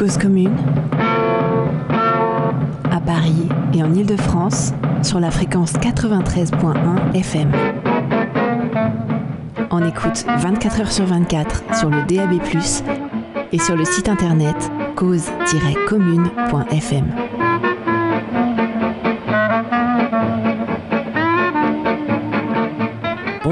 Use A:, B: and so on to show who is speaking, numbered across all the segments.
A: Cause commune à Paris et en Ile-de-France sur la fréquence 93.1 FM. On écoute 24 h sur 24 sur le DAB+, et sur le site internet cause-commune.fm.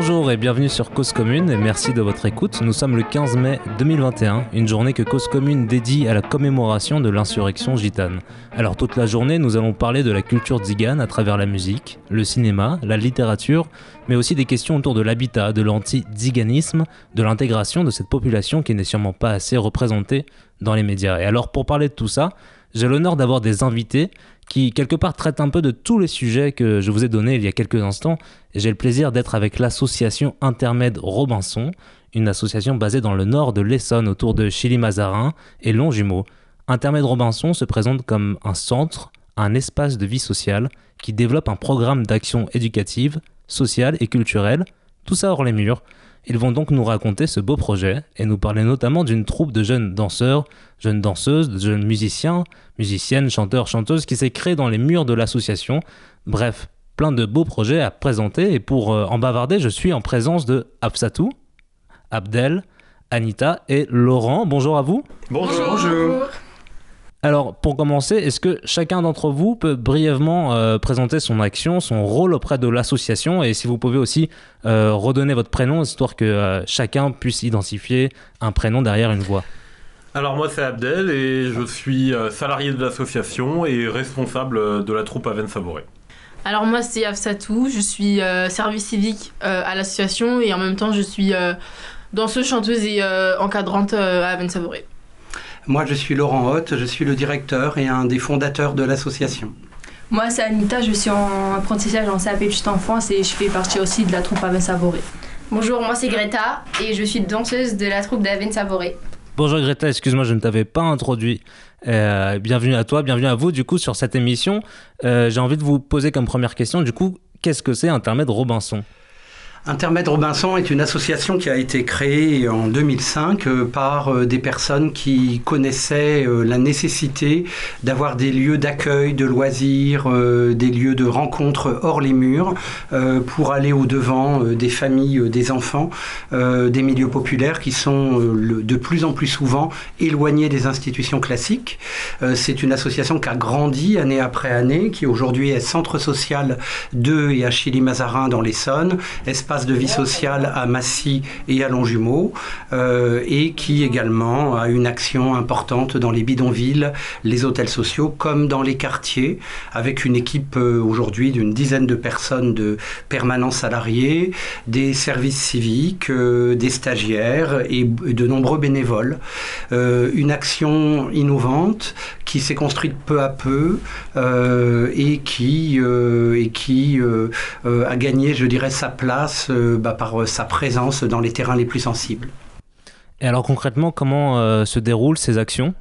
B: Bonjour et bienvenue sur Cause Commune et merci de votre écoute. Nous sommes le 15 mai 2021, une journée que Cause Commune dédie à la commémoration de l'insurrection gitane. Alors toute la journée, nous allons parler de la culture zigane à travers la musique, le cinéma, la littérature, mais aussi des questions autour de l'habitat, de l'anti-ziganisme, de l'intégration de cette population qui n'est sûrement pas assez représentée dans les médias. Et alors pour parler de tout ça, j'ai l'honneur d'avoir des invités qui quelque part traitent un peu de tous les sujets que je vous ai donnés il y a quelques instants. J'ai le plaisir d'être avec l'association Intermède Robinson, une association basée dans le nord de l'Essonne autour de Chili-Mazarin et Longjumeau. Intermède Robinson se présente comme un centre, un espace de vie sociale qui développe un programme d'action éducative, sociale et culturelle, tout ça hors les murs. Ils vont donc nous raconter ce beau projet et nous parler notamment d'une troupe de jeunes danseurs, jeunes danseuses, de jeunes musiciens, musiciennes, chanteurs, chanteuses qui s'est créée dans les murs de l'association. Bref, plein de beaux projets à présenter et pour euh, en bavarder, je suis en présence de Absatou, Abdel, Anita et Laurent. Bonjour à vous.
C: Bonjour. Bonjour.
B: Alors, pour commencer, est-ce que chacun d'entre vous peut brièvement euh, présenter son action, son rôle auprès de l'association? Et si vous pouvez aussi euh, redonner votre prénom, histoire que euh, chacun puisse identifier un prénom derrière une voix
C: alors moi c'est Abdel et je suis salarié de l'association et responsable de la troupe Aven Savoré.
D: Alors moi c'est Afsatou, je suis service civique à l'association et en même temps je suis danseuse, chanteuse et encadrante à Aven Savoré.
E: Moi, je suis Laurent Hoth, je suis le directeur et un des fondateurs de l'association.
F: Moi, c'est Anita, je suis en apprentissage en CAP Petite Enfance et je fais partie aussi de la troupe Aven Savoré.
G: Bonjour, moi c'est Greta et je suis danseuse de la troupe d'Aven Savoré.
B: Bonjour Greta, excuse-moi, je ne t'avais pas introduit. Euh, bienvenue à toi, bienvenue à vous du coup sur cette émission. Euh, j'ai envie de vous poser comme première question, du coup, qu'est-ce que c'est Intermède Robinson?
E: Intermède Robinson est une association qui a été créée en 2005 euh, par euh, des personnes qui connaissaient euh, la nécessité d'avoir des lieux d'accueil, de loisirs, des lieux de rencontres hors les murs pour aller au-devant des familles, des enfants, des milieux populaires qui sont de plus en plus souvent éloignés des institutions classiques. C'est une association qui a grandi année après année, qui aujourd'hui est centre social de et à Chili-Mazarin dans l'Essonne, espace de vie sociale à Massy et à Longjumeau, euh, et qui également a une action importante dans les bidonvilles, les hôtels sociaux, comme dans les quartiers, avec une équipe euh, aujourd'hui d'une dizaine de personnes de permanents salariés, des services civiques, euh, des stagiaires et de nombreux bénévoles. une action innovante qui s'est construite peu à peu et qui, et qui a gagné, je dirais, sa place euh, bah, par euh, sa présence dans les terrains les plus sensibles.
B: Et alors concrètement, comment euh, se déroulent ces actions?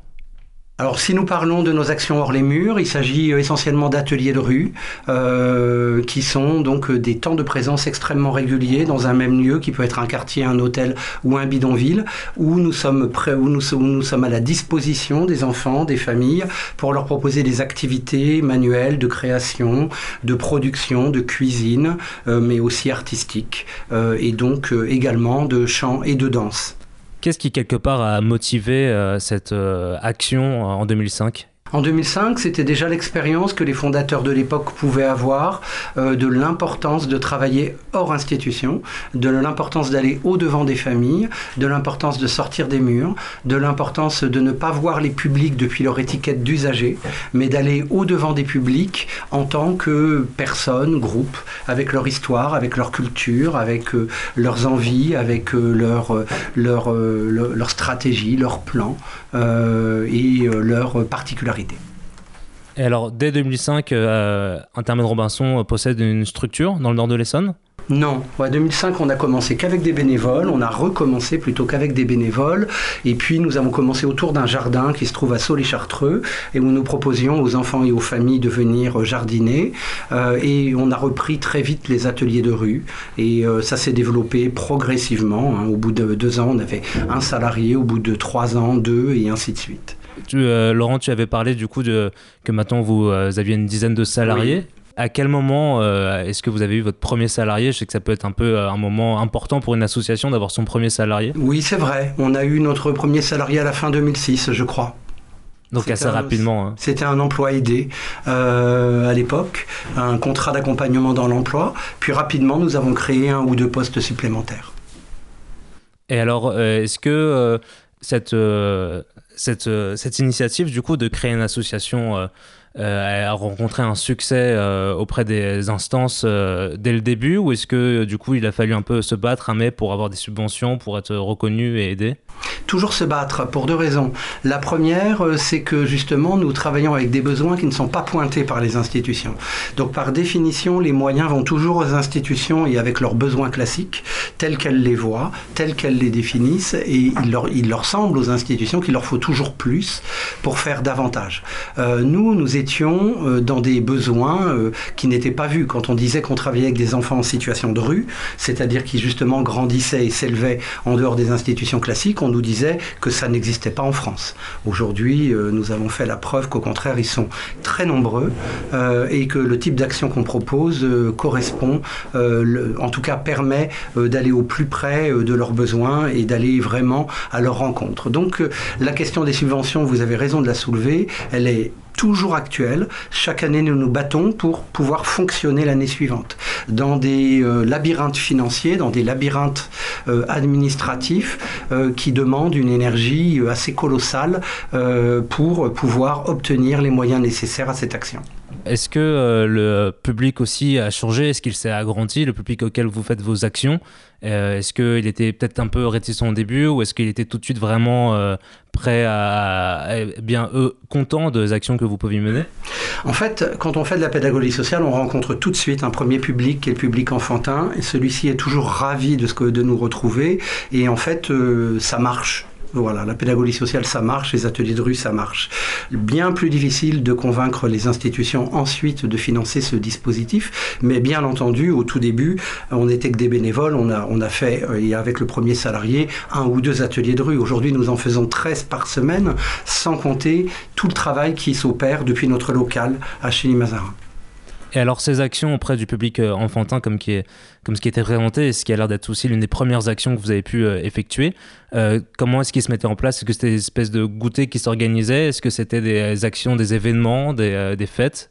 E: Alors si nous parlons de nos actions hors les murs, il s'agit euh, essentiellement d'ateliers de rue, euh, qui sont donc euh, des temps de présence extrêmement réguliers dans un même lieu, qui peut être un quartier, un hôtel ou un bidonville, où nous sommes à la disposition des enfants, des familles, pour leur proposer des activités manuelles de création, de production, de cuisine, mais aussi artistiques, et donc également de chant et de danse.
B: Qu'est-ce qui, quelque part, a motivé euh, cette euh, action en 2005
E: en 2005, c'était déjà l'expérience que les fondateurs de l'époque pouvaient avoir euh, de l'importance de travailler hors institution, de l'importance d'aller au-devant des familles, de l'importance de sortir des murs, de l'importance de ne pas voir les publics depuis leur étiquette d'usager, mais d'aller au-devant des publics en tant que personnes, groupes, avec leur histoire, avec leur culture, avec euh, leurs envies, avec euh, leur, leur, leur, stratégie, leurs plans et leurs particularités.
B: Et alors, dès 2005, euh, Intermède Robinson possède une structure dans le nord de l'Essonne?
E: Non, en 2005, on n'a commencé qu'avec des bénévoles, on a recommencé plutôt qu'avec des bénévoles, et puis nous avons commencé autour d'un jardin qui se trouve à Sault-les-Chartreux, et où nous proposions aux enfants et aux familles de venir jardiner, euh, et on a repris très vite les ateliers de rue, et euh, ça s'est développé progressivement. Hein. Au bout de deux ans, on avait un salarié, au bout de trois ans, deux, et ainsi de suite.
B: Tu, euh, Laurent, tu avais parlé du coup de, que maintenant vous euh, aviez une dizaine de salariés. À quel moment euh, est-ce que vous avez eu votre premier salarié? Je sais que ça peut être un peu un moment important pour une association d'avoir son premier salarié.
E: Oui, c'est vrai. On a eu notre premier salarié à la fin 2006, je crois.
B: Donc assez
E: un,
B: rapidement. Hein.
E: C'était un emploi aidé euh, à l'époque, un contrat d'accompagnement dans l'emploi. Puis rapidement, nous avons créé un ou deux postes supplémentaires.
B: Et alors, euh, est-ce que euh, cette, euh, cette, cette, initiative, du coup, de créer une association a rencontré un succès auprès des instances dès le début ou est-ce que du coup il a fallu un peu se battre mais pour avoir des subventions, pour être reconnu et aidé?
E: Toujours se battre pour deux raisons. La première, c'est que justement nous travaillons avec des besoins qui ne sont pas pointés par les institutions. Donc par définition, les moyens vont toujours aux institutions et avec leurs besoins classiques, tels qu'elles les voient, tels qu'elles les définissent, et il leur, il leur semble aux institutions qu'il leur faut toujours plus pour faire davantage. Euh, nous, nous étions euh, dans des besoins euh, qui n'étaient pas vus. Quand on disait qu'on travaillait avec des enfants en situation de rue, c'est-à-dire qui justement grandissaient et s'élevaient en dehors des institutions classiques, on nous disait que ça n'existait pas en France. Aujourd'hui, euh, nous avons fait la preuve qu'au contraire, ils sont très nombreux et que le type d'action qu'on propose correspond, en tout cas permet d'aller au plus près de leurs besoins et d'aller vraiment à leur rencontre. Donc la question des subventions, vous avez raison de la soulever, elle est toujours actuelle. Chaque année, nous nous battons pour pouvoir fonctionner l'année suivante. Dans des euh, labyrinthes financiers, dans des labyrinthes euh, administratifs euh, qui demandent une énergie assez colossale pour pouvoir obtenir les moyens nécessaires à cette action.
B: Est-ce que euh, le public aussi a changé? Est-ce qu'il s'est agrandi, le public auquel vous faites vos actions? Euh, Est-ce qu'il était peut-être un peu réticent au début ou est-ce qu'il était tout de suite vraiment euh, prêt à, à, bien content des actions que vous pouviez mener?
E: En fait, quand on fait de la pédagogie sociale, on rencontre tout de suite un premier public qui est le public enfantin et celui-ci est toujours ravi de, ce que, de nous retrouver et en fait, ça marche. Voilà, la pédagogie sociale, ça marche, les ateliers de rue, ça marche. Bien plus difficile de convaincre les institutions ensuite de financer ce dispositif, mais bien entendu, au tout début, on n'était que des bénévoles, on a, fait, et avec le premier salarié, un ou deux ateliers de rue. Aujourd'hui, nous en faisons 13 par semaine, sans compter tout le travail qui s'opère depuis notre local à Chély-Mazarin.
B: Et alors ces actions auprès du public euh, enfantin, comme, qui est, comme ce qui était présenté, et ce qui a l'air d'être aussi l'une des premières actions que vous avez pu euh, effectuer, euh, comment est-ce qu'ils se mettaient en place? Est-ce que c'était des espèces de goûters qui s'organisaient? Est-ce que c'était des actions, des événements, des, euh, des fêtes?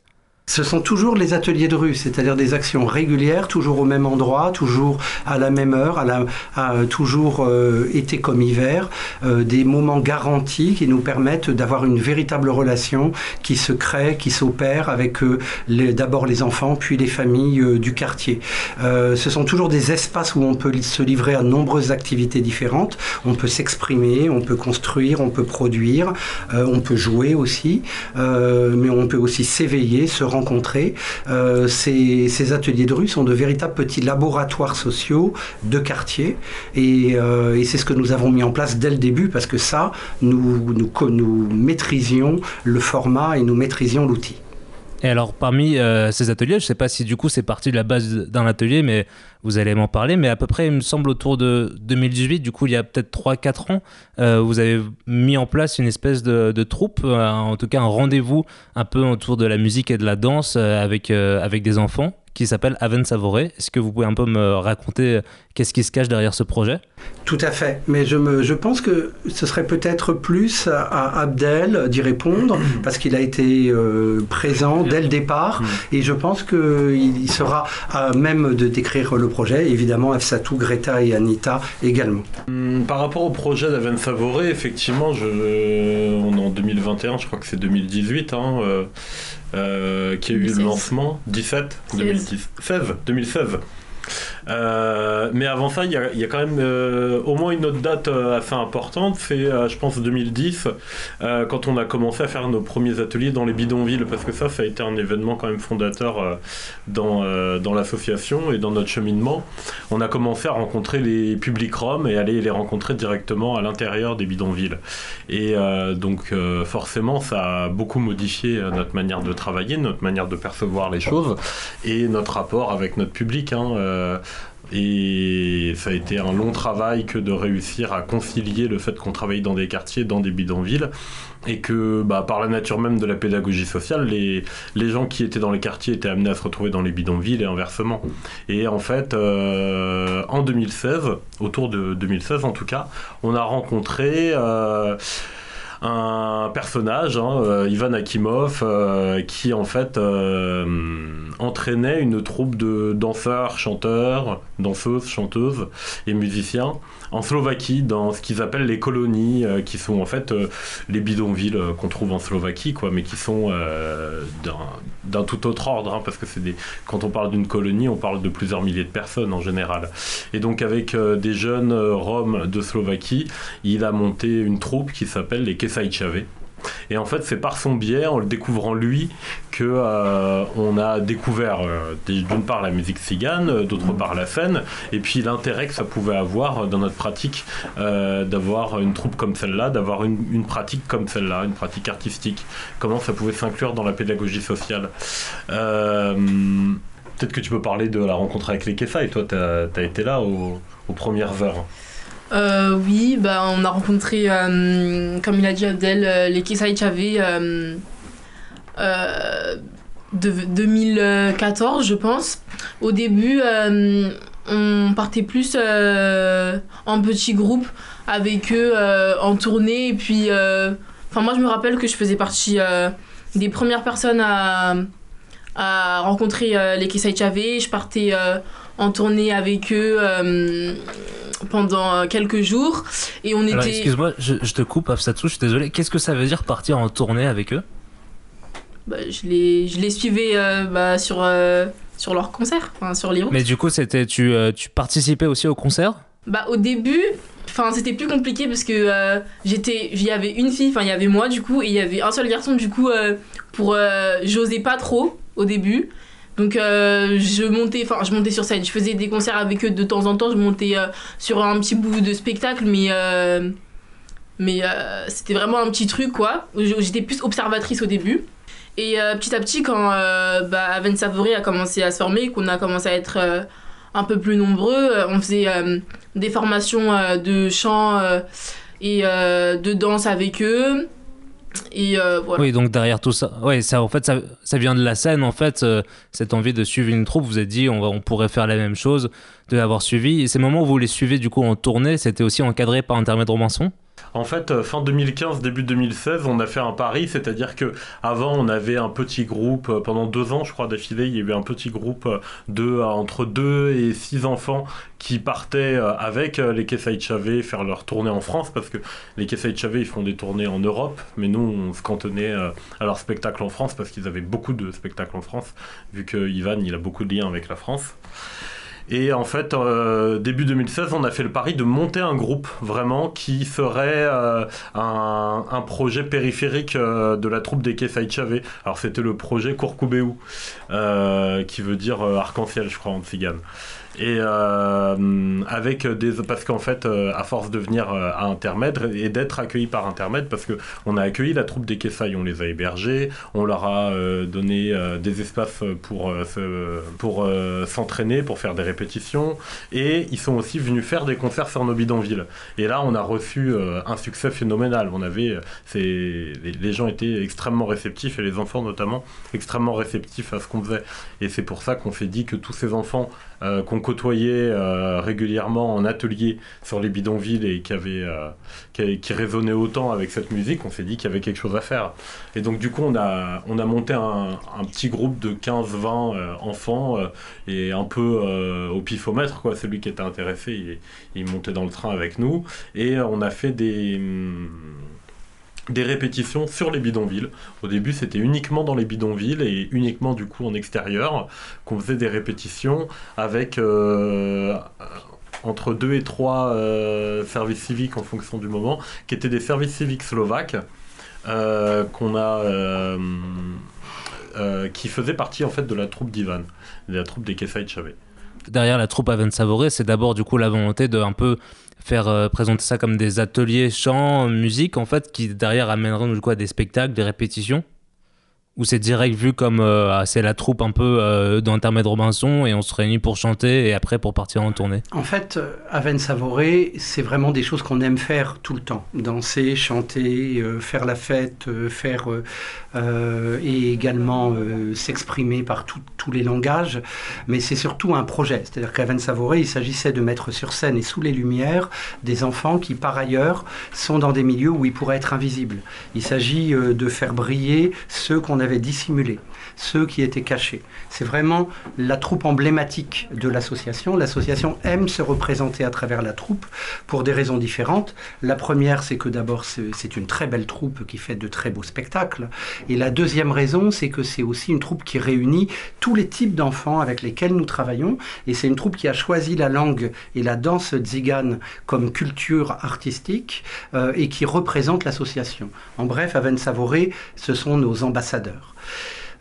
E: Ce sont toujours les ateliers de rue, c'est-à-dire des actions régulières, toujours au même endroit, toujours à la même heure, toujours euh, été comme hiver, euh, des moments garantis qui nous permettent d'avoir une véritable relation qui se crée, qui s'opère avec euh, d'abord les enfants, puis les familles du quartier. Ce sont toujours des espaces où on peut se livrer à nombreuses activités différentes. On peut s'exprimer, on peut construire, on peut produire, on peut jouer aussi, mais on peut aussi s'éveiller, se rencontrer. Euh, ces, ateliers de rue sont de véritables petits laboratoires sociaux de quartier et, euh, et c'est ce que nous avons mis en place dès le début parce que ça, nous, nous, nous maîtrisions le format et nous maîtrisions l'outil.
B: Et alors, parmi euh, ces ateliers, je ne sais pas si du coup c'est parti de la base d'un atelier, mais vous allez m'en parler. Mais à peu près, il me semble, autour de 2018, du coup, il y a peut-être 3-4 ans, euh, vous avez mis en place une espèce de, de troupe, euh, en tout cas un rendez-vous un peu autour de la musique et de la danse euh, avec, avec des enfants qui s'appelle Aven Savouré. Est-ce que vous pouvez un peu me raconter qu'est-ce qui se cache derrière ce projet?
E: Tout à fait, mais je, me, je pense que ce serait peut-être plus à Abdel d'y répondre, parce qu'il a été euh, présent dès le départ, et je pense qu'il sera à même de décrire le projet, évidemment Afsatou, Greta et Anita également.
C: Par rapport au projet d'Aven Savouré, effectivement, je, on est en 2021, je crois que c'est 2018, hein, euh, euh, qui a eu 2016. le lancement 17 2016 2016 euh, mais avant ça, il y, a quand même euh, au moins une autre date euh, assez importante, c'est je pense 2010, euh, quand on a commencé à faire nos premiers ateliers dans les bidonvilles, parce que ça, ça a été un événement quand même fondateur dans, dans l'association et dans notre cheminement. On a commencé à rencontrer les publics roms et aller les rencontrer directement à l'intérieur des bidonvilles. Et donc forcément, ça a beaucoup modifié notre manière de travailler, notre manière de percevoir les choses et notre rapport avec notre public. Hein, Et ça a été un long travail que de réussir à concilier le fait qu'on travaille dans des quartiers, dans des bidonvilles, et que bah, par la nature même de la pédagogie sociale, les, les gens qui étaient dans les quartiers étaient amenés à se retrouver dans les bidonvilles et inversement. Et en fait, euh, en 2016, autour de 2016 en tout cas, on a rencontré... Euh, un personnage, hein, euh, Ivan Akimov, euh, qui en fait euh, entraînait une troupe de danseurs, chanteurs, danseuses, chanteuses et musiciens en Slovaquie, dans ce qu'ils appellent les colonies, qui sont en fait les bidonvilles qu'on trouve en Slovaquie, quoi, mais qui sont d'un tout autre ordre, hein, parce que c'est des, quand on parle d'une colonie, on parle de plusieurs milliers de personnes en général. Et donc avec des jeunes Roms de Slovaquie, il a monté une troupe qui s'appelle les et en fait, c'est par son biais, en le découvrant lui, que euh, on a découvert euh, d'une part la musique cigane, d'autre part la scène, et puis l'intérêt que ça pouvait avoir dans notre pratique euh, d'avoir une troupe comme celle-là, d'avoir une, pratique comme celle-là, une pratique artistique. Comment ça pouvait s'inclure dans la pédagogie sociale. Peut-être que tu peux parler de la rencontre avec les Kessa, et toi, tu as, été là aux premières heures.
D: Euh, oui, bah, on a rencontré, euh, comme il a dit Abdel, euh, les Kisai Chavé de 2014, je pense. Au début, on partait plus en petit groupe avec eux en tournée. Et puis, moi, je me rappelle que je faisais partie des premières personnes à, rencontrer les Kisai Chavé. Je en tournée avec eux pendant euh, quelques jours et on était.
B: Excuse-moi, je, te coupe, Afsatou, je suis désolé. Qu'est-ce que ça veut dire partir en tournée avec eux?
D: Bah, je, les, je les suivais euh, bah, sur, euh, sur leurs concerts, enfin, sur les routes.
B: Mais du coup, c'était tu, tu participais aussi au concert?
D: Bah au début, enfin c'était plus compliqué parce que j'étais, il y avait une fille, enfin il y avait moi du coup et il y avait un seul garçon du coup pour j'osais pas trop au début. Donc euh, je montais, enfin je montais sur scène, je faisais des concerts avec eux de temps en temps, je montais euh, sur un petit bout de spectacle, mais euh, mais c'était vraiment un petit truc quoi. J'étais plus observatrice au début. Et petit à petit, quand bah, Aven Savory a commencé à se former, qu'on a commencé à être un peu plus nombreux, on faisait des formations de chant et de danse avec eux. Euh.
B: Oui, donc derrière tout ça, ouais, ça en fait ça, ça vient de la scène en fait, euh, cette envie de suivre une troupe. Vous êtes dit on, va, on pourrait faire la même chose, de l'avoir suivi. Et ces moments où vous les suivez du coup en tournée, c'était aussi encadré par Intermède Robinson
C: en fait, euh, fin 2015, début 2016, on a fait un pari, c'est-à-dire que avant, on avait un petit groupe euh, pendant deux ans, je crois d'affilée, il y avait un petit groupe euh, de entre deux et six enfants qui partaient avec les Kessai Chavé faire leur tournée en France, parce que les Kessai Chavé, ils font des tournées en Europe, mais nous, on se cantonnait à leur spectacle en France, parce qu'ils avaient beaucoup de spectacles en France, vu que Ivan, il a beaucoup de liens avec la France. Et en fait, euh, début 2016, on a fait le pari de monter un groupe vraiment qui serait euh, un, projet périphérique euh, de la troupe des Kesai Chave. Alors c'était le projet Kurkubeu, qui veut dire arc-en-ciel, je crois, en tzigane et euh, avec des parce qu'en fait euh, à force de venir euh, à Intermède et d'être accueilli par Intermède parce que on a accueilli la troupe des Kessaï on les a hébergés on leur a donné des espaces pour pour s'entraîner pour faire des répétitions. Et ils sont aussi venus faire des concerts sur nos bidonvilles et là on a reçu un succès phénoménal. On avait les, les gens étaient extrêmement réceptifs et les enfants notamment extrêmement réceptifs à ce qu'on faisait. Et c'est pour ça qu'on s'est dit que tous ces enfants euh, qu'on côtoyait euh, régulièrement en atelier sur les bidonvilles et qui, avait, euh, qui, résonnait autant avec cette musique, on s'est dit qu'il y avait quelque chose à faire. Et donc du coup, on a, on a monté un, petit groupe de 15-20 enfants et un peu au pifomètre, quoi. Celui qui était intéressé, il, il, montait dans le train avec nous. Et on a fait des... Hum, des répétitions sur les bidonvilles. Au début, c'était uniquement dans les bidonvilles et uniquement du coup en extérieur qu'on faisait des répétitions avec euh, entre deux et trois euh, services civiques en fonction du moment, qui étaient des services civiques slovaques euh, qu'on a, qui faisaient partie en fait de la troupe d'Ivan, de la troupe des Kesai Chavé.
B: Derrière la troupe Aven Savouré, c'est d'abord du coup la volonté de un peu faire euh, présenter ça comme des ateliers chant, musique, en fait, qui derrière amèneront quoi, des spectacles, des répétitions ou c'est direct vu comme euh, ah, c'est la troupe un peu euh, Robinson et on se réunit pour chanter et après pour partir en tournée
E: En fait, euh, Aven Savouré, c'est vraiment des choses qu'on aime faire tout le temps. Danser, chanter, euh, faire la fête, euh, faire et également s'exprimer par tous les langages. Mais c'est surtout un projet. C'est-à-dire qu'Aven Savouré, il s'agissait de mettre sur scène et sous les lumières des enfants qui, par ailleurs, sont dans des milieux où ils pourraient être invisibles. Il s'agit de faire briller ceux qu'on avait dissimulés, ceux qui étaient cachés. C'est vraiment la troupe emblématique de l'association. L'association aime se représenter à travers la troupe pour des raisons différentes. La première, c'est que d'abord, c'est une très belle troupe qui fait de très beaux spectacles. Et la deuxième raison, c'est que c'est aussi une troupe qui réunit tous les types d'enfants avec lesquels nous travaillons. Et c'est une troupe qui a choisi la langue et la danse tzigane comme culture artistique euh, et qui représente l'association. En bref, Aven Savouré, ce sont nos ambassadeurs.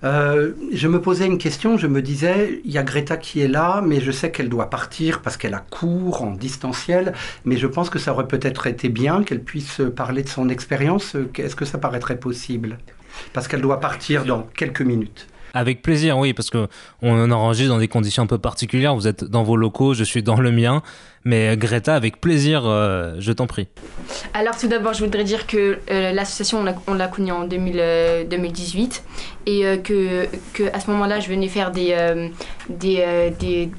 E: Euh, je me posais une question, je me disais, il y a Greta qui est là, mais je sais qu'elle doit partir parce qu'elle a cours en distanciel, mais je pense que ça aurait peut-être été bien qu'elle puisse parler de son expérience. Est-ce que ça paraîtrait possible? Parce qu'elle doit partir dans quelques minutes.
B: Avec plaisir, oui, parce que on enregistre dans des conditions un peu particulières. Vous êtes dans vos locaux, je suis dans le mien. Mais Greta, avec plaisir, euh, je t'en prie.
G: Alors tout d'abord, je voudrais dire que euh, l'association, on l'a- on l'a connue en 2000, euh, 2018 et euh, que, à ce moment-là, je venais faire des, euh, des, euh, des,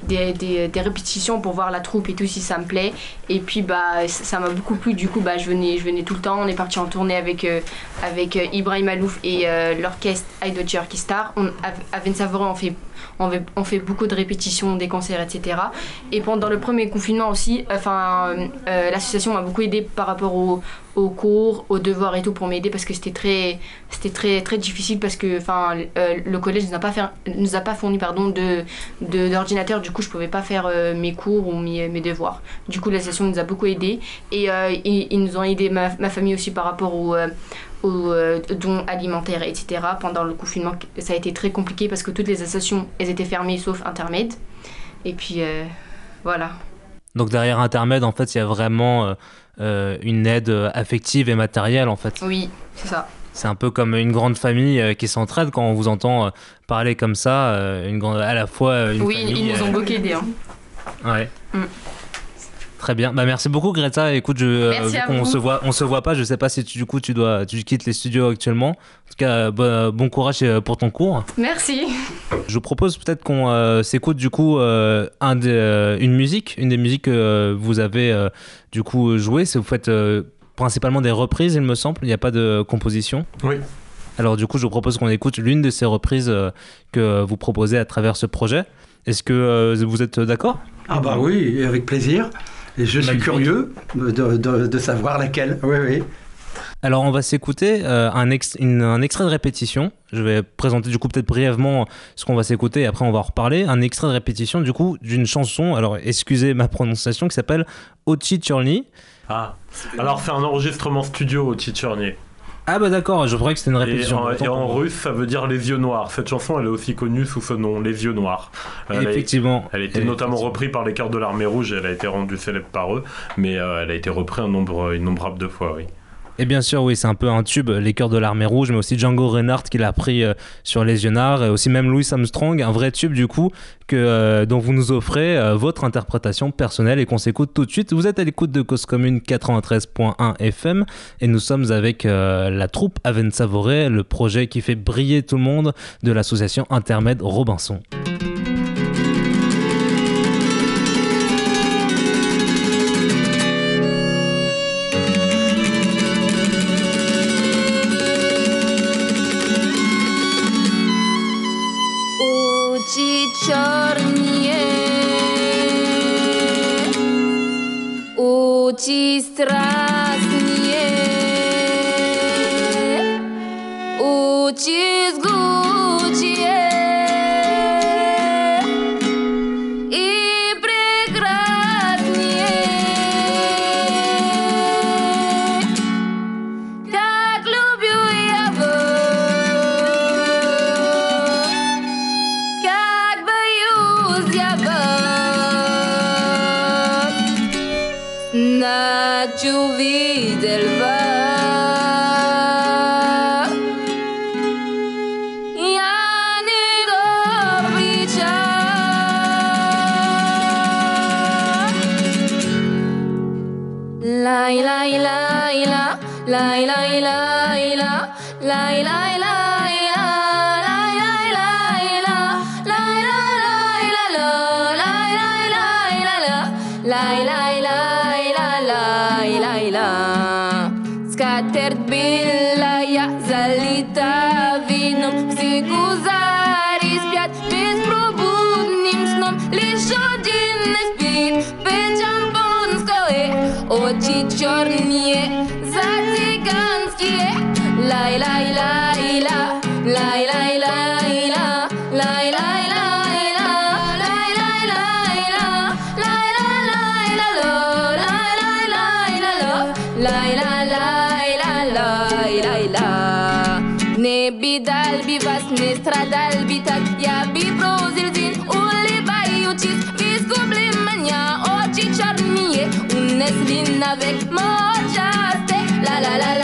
G: des, répétitions pour voir la troupe et tout si ça me plaît. Et puis bah ça m'a beaucoup plu. Du coup, bah je venais, je venais tout le temps. On est parti en tournée avec euh, avec euh, Ibrahim Alouf et euh, l'orchestre Cherky Star. On, à, à on fait, on fait beaucoup de répétitions, des concerts, etc. Et pendant le premier confinement enfin, euh, euh, l'association m'a beaucoup aidé par rapport aux, cours, aux devoirs et tout pour m'aider parce que c'était très, c'était très, très difficile parce que, euh, le collège nous a pas fait, nous a pas fourni pardon de, d'ordinateur. Du coup, je pouvais pas faire mes cours ou mes, mes devoirs. Du coup, l'association nous a beaucoup aidé et ils, nous ont aidé ma, ma famille aussi par rapport aux aux dons alimentaires, etc. Pendant le confinement, ça a été très compliqué parce que toutes les associations, elles étaient fermées sauf Intermed. Et puis, voilà.
B: Donc derrière Intermed, en fait, il y a vraiment euh, euh, une aide euh, affective et matérielle, en fait.
G: Oui, c'est ça.
B: C'est un peu comme une grande famille qui s'entraide quand on vous entend parler comme ça, une grande, à la fois une
G: oui,
B: famille.
G: ils nous ont beaucoup aidés. hein.
B: Ouais.
G: Mm.
B: Très bien. Bah merci beaucoup Greta. Écoute, je, euh,
G: vous.
B: se voit, on se voit pas. Je sais pas si tu, du coup tu dois, tu quittes les studios actuellement. En tout cas, bon, courage euh, pour ton cours.
G: Merci.
B: Je vous propose peut-être qu'on euh, s'écoute du coup euh, un des, euh, une musique, une des musiques que euh, vous avez euh, du coup joué. C'est vous faites euh, principalement des reprises, il me semble. Il n'y a pas de composition.
C: Oui.
B: Alors du coup, je vous propose qu'on écoute l'une de ces reprises euh, que vous proposez à travers ce projet. Est-ce que euh, vous êtes d'accord?
E: Ah bah oui, avec plaisir. Et je suis curieux de, de- de savoir laquelle. Oui, oui.
B: Alors on va s'écouter euh, un, ex- une- un extrait de répétition. Je vais présenter du coup peut-être brièvement ce qu'on va s'écouter et après on va en reparler. Un extrait de répétition du coup d'une chanson, alors excusez ma prononciation, qui s'appelle Ochi Chorni.
C: Ah, alors c'est un enregistrement studio au Titurnier.
B: Ah bah d'accord, je croyais que c'était une
C: Et
B: répétition.
C: en, et en russe, ça veut dire les yeux noirs. Cette chanson, elle est aussi connue sous ce nom, les yeux noirs. Elle a-
B: Effectivement.
C: Elle a été notamment reprise par les Cœurs de l'Armée Rouge et elle a été rendue célèbre par eux, mais euh, elle a été reprise un nombre innombrable de fois, oui.
B: Et bien sûr, oui, c'est un peu un tube, les cœurs de l'armée rouge, mais aussi Django Reinhardt qui l'a pris euh, sur Les Noirs, et aussi même Louis Armstrong, un vrai tube du coup, euh, dont vous nous offrez euh, votre interprétation personnelle et qu'on s'écoute tout de suite. Vous êtes à l'écoute de Cause Commune 93.1 FM, et nous sommes avec la troupe Aven Savouré, le projet qui fait briller tout le monde de l'association Intermède Robinson.
H: avec mon Justin. La la la.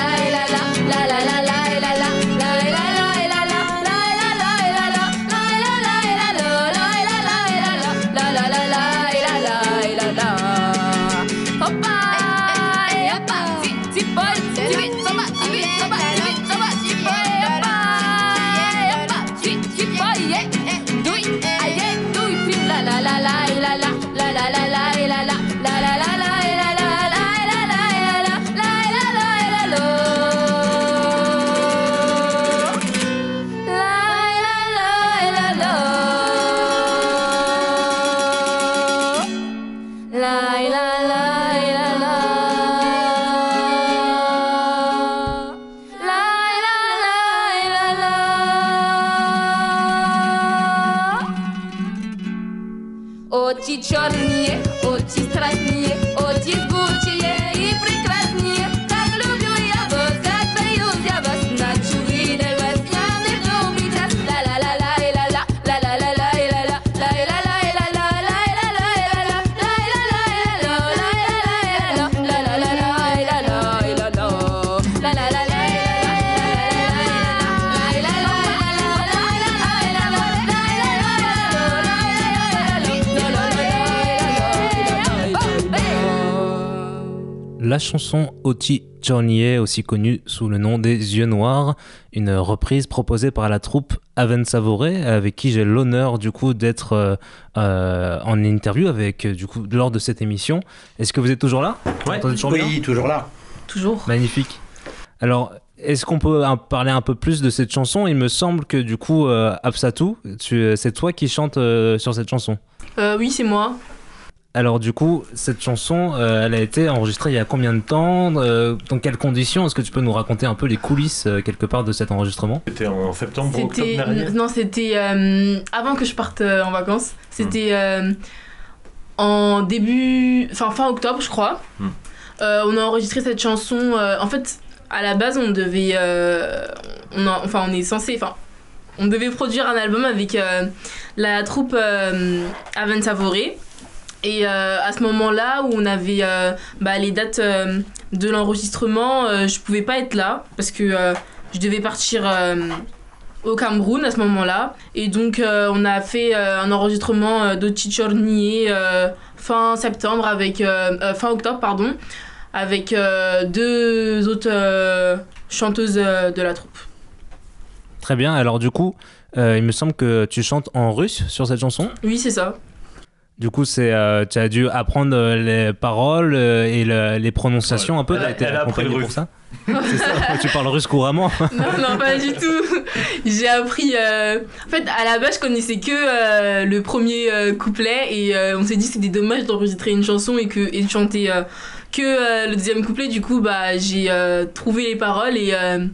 H: La
B: chanson Oti Jornier, aussi connue sous le nom des Yeux Noirs, une reprise proposée par la troupe Aven Savouré, avec qui j'ai l'honneur du coup d'être euh, euh, en interview avec euh, du coup lors de cette émission. Est-ce que vous êtes toujours là? Toujours
E: Oui, toujours là.
D: Toujours.
B: Magnifique. Alors, est-ce qu'on peut en parler un peu plus de cette chanson? Il me semble que du coup, euh, Absatou, c'est toi qui chantes euh, sur cette chanson.
D: Euh, oui, c'est moi.
B: Alors du coup, cette chanson, euh, elle a été enregistrée il y a combien de temps euh, Dans quelles conditions? Est-ce que tu peux nous raconter un peu les coulisses euh, quelque part de cet enregistrement?
C: C'était en septembre ou octobre
D: C'était
C: dernier
D: non, c'était euh, avant que je parte euh, en vacances. C'était euh, en début, enfin fin octobre, je crois.
C: Hmm.
D: Euh, on a enregistré cette chanson. euh, en fait, à la base, on devait, euh, on a- enfin, on est censé, enfin, on devait produire un album avec euh, la troupe euh, Aven Savouré. Et euh, à ce moment-là, où on avait euh, bah, les dates euh, de l'enregistrement, je pouvais pas être là parce que je devais partir au Cameroun à ce moment-là. Et donc, on a fait un enregistrement euh, fin septembre, avec, fin octobre, pardon, avec deux autres chanteuses de la troupe.
B: Très bien. Alors du coup, il me semble que tu chantes en russe sur cette chanson?
D: Oui, c'est ça.
B: Du coup, c'est euh, tu as dû apprendre euh, les paroles euh, et le- les prononciations un peu.
C: Elle
B: été
C: elle a appris le
B: pour
C: russe.
B: ça. c'est ça. Tu parles russe couramment.
D: non, non, pas du tout. J'ai appris. euh, En fait, à la base, je connaissais que euh, le premier euh, couplet et euh, on s'est dit que c'était dommage d'enregistrer une chanson et, que, et de chanter euh, que euh, le deuxième couplet. Du coup, bah, j'ai euh, trouvé les paroles et euh,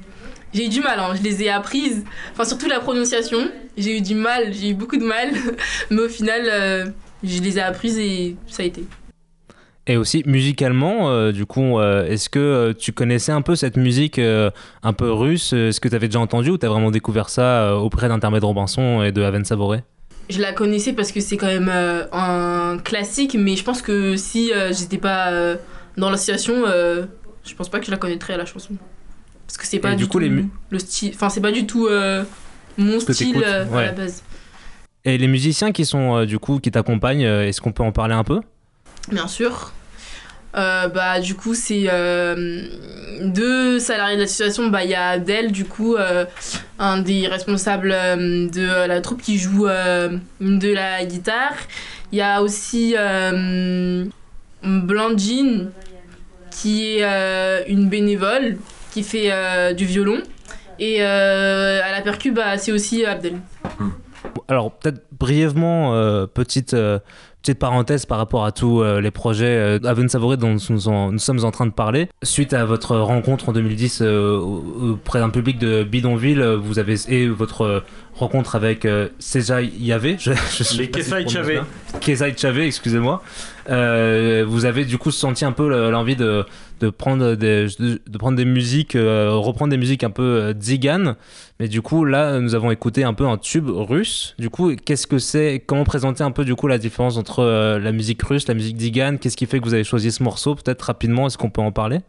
D: j'ai eu du mal. hein. Je les ai apprises. Enfin, surtout la prononciation. J'ai eu du mal, j'ai eu beaucoup de mal. Mais au final, euh, je les ai apprises et ça a été.
B: Et aussi musicalement, euh, du coup, euh, est-ce que euh, tu connaissais un peu cette musique un peu russe? Est-ce que tu avais déjà entendu ou tu as vraiment découvert ça auprès d'Intermède Robinson et de Aven Savouré
D: Je la connaissais parce que c'est quand même un classique, mais je pense que si j'étais pas dans l'association, euh, je pense pas que je la connaîtrais la chanson. Parce que c'est pas du,
B: du
D: tout le style. Enfin, c'est pas du tout mon style à
B: ouais.
D: la base.
B: Et les musiciens qui sont euh, du coup qui t'accompagnent, euh, est-ce qu'on peut en parler un peu?
D: Bien sûr. Euh, bah, du coup, c'est euh, deux salariés de l'association. Bah, il y a Abdel, du coup, euh, un des responsables euh, de la troupe qui joue euh, de la guitare. Il y a aussi euh, Blandine, qui est euh, une bénévole, qui fait euh, du violon. Et euh, à la percu, bah, c'est aussi Abdel.
B: Alors peut-être brièvement, euh, petite, euh, petite parenthèse par rapport à tous euh, les projets euh, Aven Savouré dont nous, nous sommes en train de parler. Suite à votre rencontre en 2010 euh, au- auprès d'un public de Bidonville, vous avez et votre rencontre avec euh, César Yavé, je, je sais
C: Les
B: si
C: Kesai
B: bien. Kesai Chavé, excusez-moi. Euh, vous avez du coup senti un peu le- l'envie de, de prendre des, de, de prendre des musiques, euh, reprendre des musiques un peu euh, tziganes. Mais du coup, là, nous avons écouté un peu un tube russe. Du coup, qu'est-ce que c'est Comment présenter un peu du coup la différence entre euh, la musique russe, la musique tzigane Qu'est-ce qui fait que vous avez choisi ce morceau? Peut-être rapidement, est-ce qu'on peut en parler?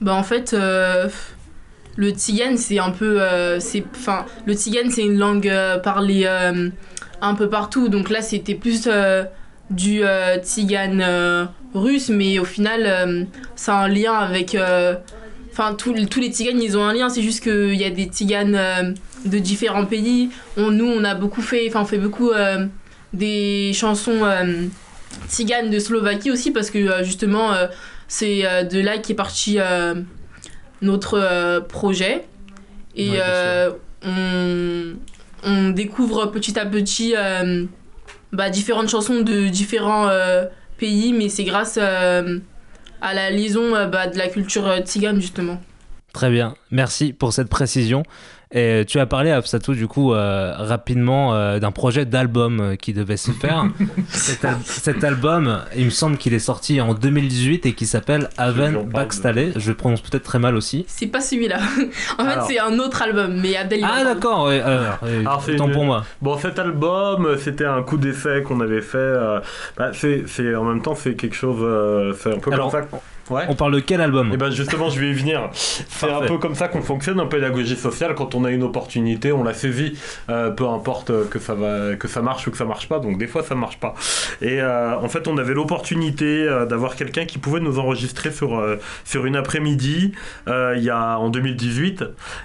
D: Bah en fait, euh, le tzigane c'est un peu, euh, enfin, le tzigane c'est une langue euh, parlée euh, un peu partout. Donc là c'était plus du euh, russe, mais au final ça a un lien avec, enfin tous les tziganes ils ont un lien. C'est juste qu'il y a des tziganes de différents pays. On, nous on a beaucoup fait, enfin on fait beaucoup des chansons tziganes de Slovaquie aussi parce que justement c'est de là qu'est parti euh, notre euh, projet. Et
B: Ouais,
D: euh, on, on découvre petit à petit euh, bah, différentes chansons de différents pays, mais c'est grâce à la liaison bah, de la culture tzigane, justement.
B: Très bien, merci pour cette précision. Et tu as parlé, Absatou, du coup, euh, rapidement euh, d'un projet d'album euh, qui devait se faire. cet, al- cet album, il me semble qu'il est sorti en 2018 et qui s'appelle Aven
C: parle
B: Backstallé. Je le prononce peut-être très mal aussi.
D: C'est pas celui-là. en fait,
C: Alors.
D: c'est un autre album, mais Abdel
B: Ah d'accord, ouais, euh,
C: c'est
B: autant
C: une-
B: pour moi.
C: Bon, cet album, c'était un coup d'essai qu'on avait fait. euh, bah, c'est, en même temps, c'est quelque chose. euh, c'est un peu
B: Alors,
C: comme ça. Ouais.
B: On parle de quel album
C: Et ben justement, je vais y venir. C'est un peu comme ça qu'on fonctionne en pédagogie sociale. Quand on a une opportunité, on la saisit, euh, peu importe euh, que ça va, que ça marche ou que ça marche pas. Donc des fois, ça marche pas. Et euh, en fait, on avait l'opportunité euh, d'avoir quelqu'un qui pouvait nous enregistrer sur euh, sur une après-midi euh, il y a en 2018.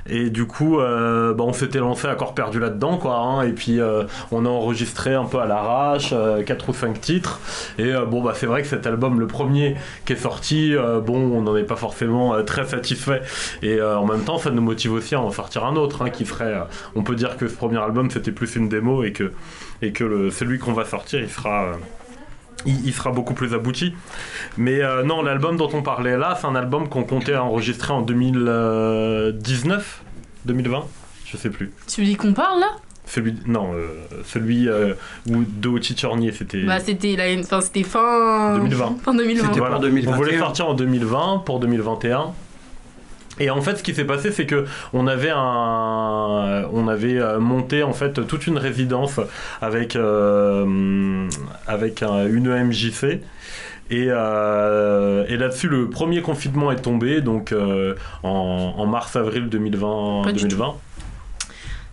C: Et du coup, euh, bah, on s'était lancé à corps perdu là-dedans, quoi. hein. et puis euh, on a enregistré un peu à l'arrache, euh, quatre ou cinq titres. Et euh, bon, bah c'est vrai que cet album, le premier qui est sorti, euh, bon, on n'en est pas forcément euh, très satisfait. Et euh, en même temps, ça nous motive aussi à en sortir un autre, hein, qui ferait. on peut dire que ce premier album, c'était plus une démo et que, et que celui qu'on va sortir, il sera. il, sera beaucoup plus abouti. Mais non, l'album dont on parlait là, c'est un album qu'on comptait enregistrer en 2019, 2020, je sais plus.
D: Dis qu'on parle là?
C: Celui, non, euh, celui euh, où de Oti Chornier, c'était
D: Bah, c'était la... enfin, fin...
C: 2020.
D: fin 2020.
E: C'était
C: Voilà.
E: pour 2021.
C: On voulait sortir en 2020 pour 2021. Et en fait, ce qui s'est passé, c'est que on avait un, on avait euh, monté en fait toute une résidence avec euh, avec un- une EMJC. Et, euh, et là-dessus, le premier confinement est tombé, donc euh, en, en mars-avril 2020.
D: Pas du
C: 2020.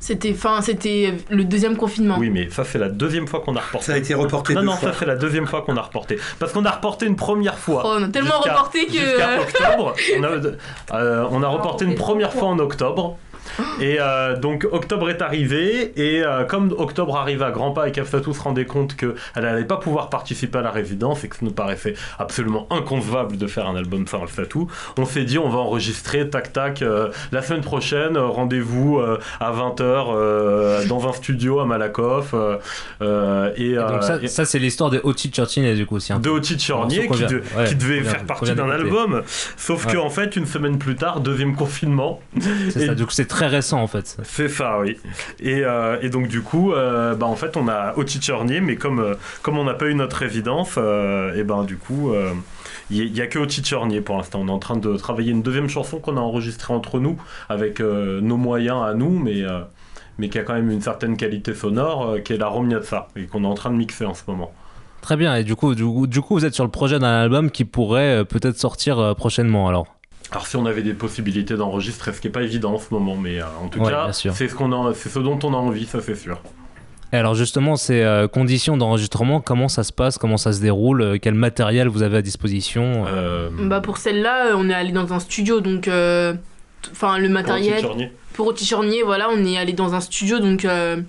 D: C'était fin... c'était le deuxième confinement.
C: Oui, mais ça, c'est la deuxième fois qu'on a reporté.
E: Ça a été reporté
C: Non,
E: deux
C: non,
E: fois.
C: ça, c'est la deuxième fois qu'on a reporté. Parce qu'on a reporté une première fois.
D: Oh, on a tellement reporté que...
C: Jusqu'à octobre. On a, euh, on a reporté une première fois en octobre. Et euh, donc octobre est arrivé et euh, comme octobre arrivait à grands pas et qu'Afsatou se rendait compte qu'elle n'allait pas pouvoir participer à la résidence et que ça nous paraissait absolument inconcevable de faire un album sans Afsatou, on s'est dit on va enregistrer tac tac euh, la semaine prochaine, rendez-vous à 20h dans un studio à Malakoff et,
B: Et donc ça,
C: et-
B: ça, c'est l'histoire de Oti Churchill du coup aussi. un
C: de Chornier qui,
B: vient-
C: de-
B: ouais,
C: qui devait faire partie d'un album, sauf
B: Ouais.
C: que en fait une semaine plus tard, deuxième confinement,
B: C'est ça, du coup c'est très récent en fait.
C: c'est ça, oui. Et, euh, et donc du coup, euh, bah, en fait on a Oti Chornier, mais comme, euh, comme on n'a pas eu notre résidence, euh, et ben du coup, il n'y a que Oti Chornier pour l'instant. On est en train de travailler une deuxième chanson qu'on a enregistrée entre nous, avec nos moyens à nous, mais... mais qui a quand même une certaine qualité sonore, qui est la Romiatsa, et qu'on est en train de mixer en ce moment.
B: Très bien, et du coup, du coup, du coup vous êtes sur le projet d'un album qui pourrait peut-être sortir prochainement alors?
C: Alors si on avait des possibilités d'enregistrer, ce qui n'est pas évident en ce moment, mais euh, en tout
B: Ouais,
C: cas, c'est ce qu'on a, c'est ce dont on a envie, ça c'est sûr.
B: Et alors justement, ces euh, conditions d'enregistrement, comment ça se passe, comment ça se déroule, euh, quel matériel vous avez à disposition?
C: Euh,
D: Bah pour celle-là, on est allé dans un studio, donc euh, enfin le matériel pour Otichornier, voilà, on est allé dans un studio, donc euh,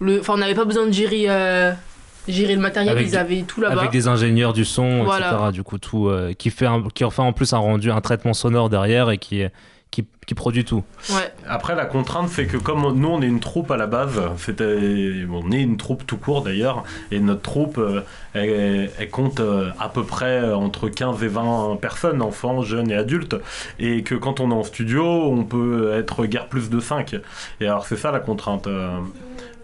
D: le, enfin on n'avait pas besoin de gérer, euh, gérer le matériel,
B: Avec
D: ils avaient tout là-bas.
B: Avec des ingénieurs du son,
D: Voilà.
B: etc. Du coup, tout euh, qui fait un- qui en fait en plus un rendu, un traitement sonore derrière et qui qui, qui produit tout.
D: Ouais.
C: Après, la contrainte, c'est que comme on- nous, on est une troupe à la base, on est une troupe tout court d'ailleurs, et notre troupe, euh, elle, elle compte euh, à peu près entre 15 et 20 personnes, enfants, jeunes et adultes, et que quand on est en studio, on peut être guère plus de 5. Et alors, c'est ça la contrainte.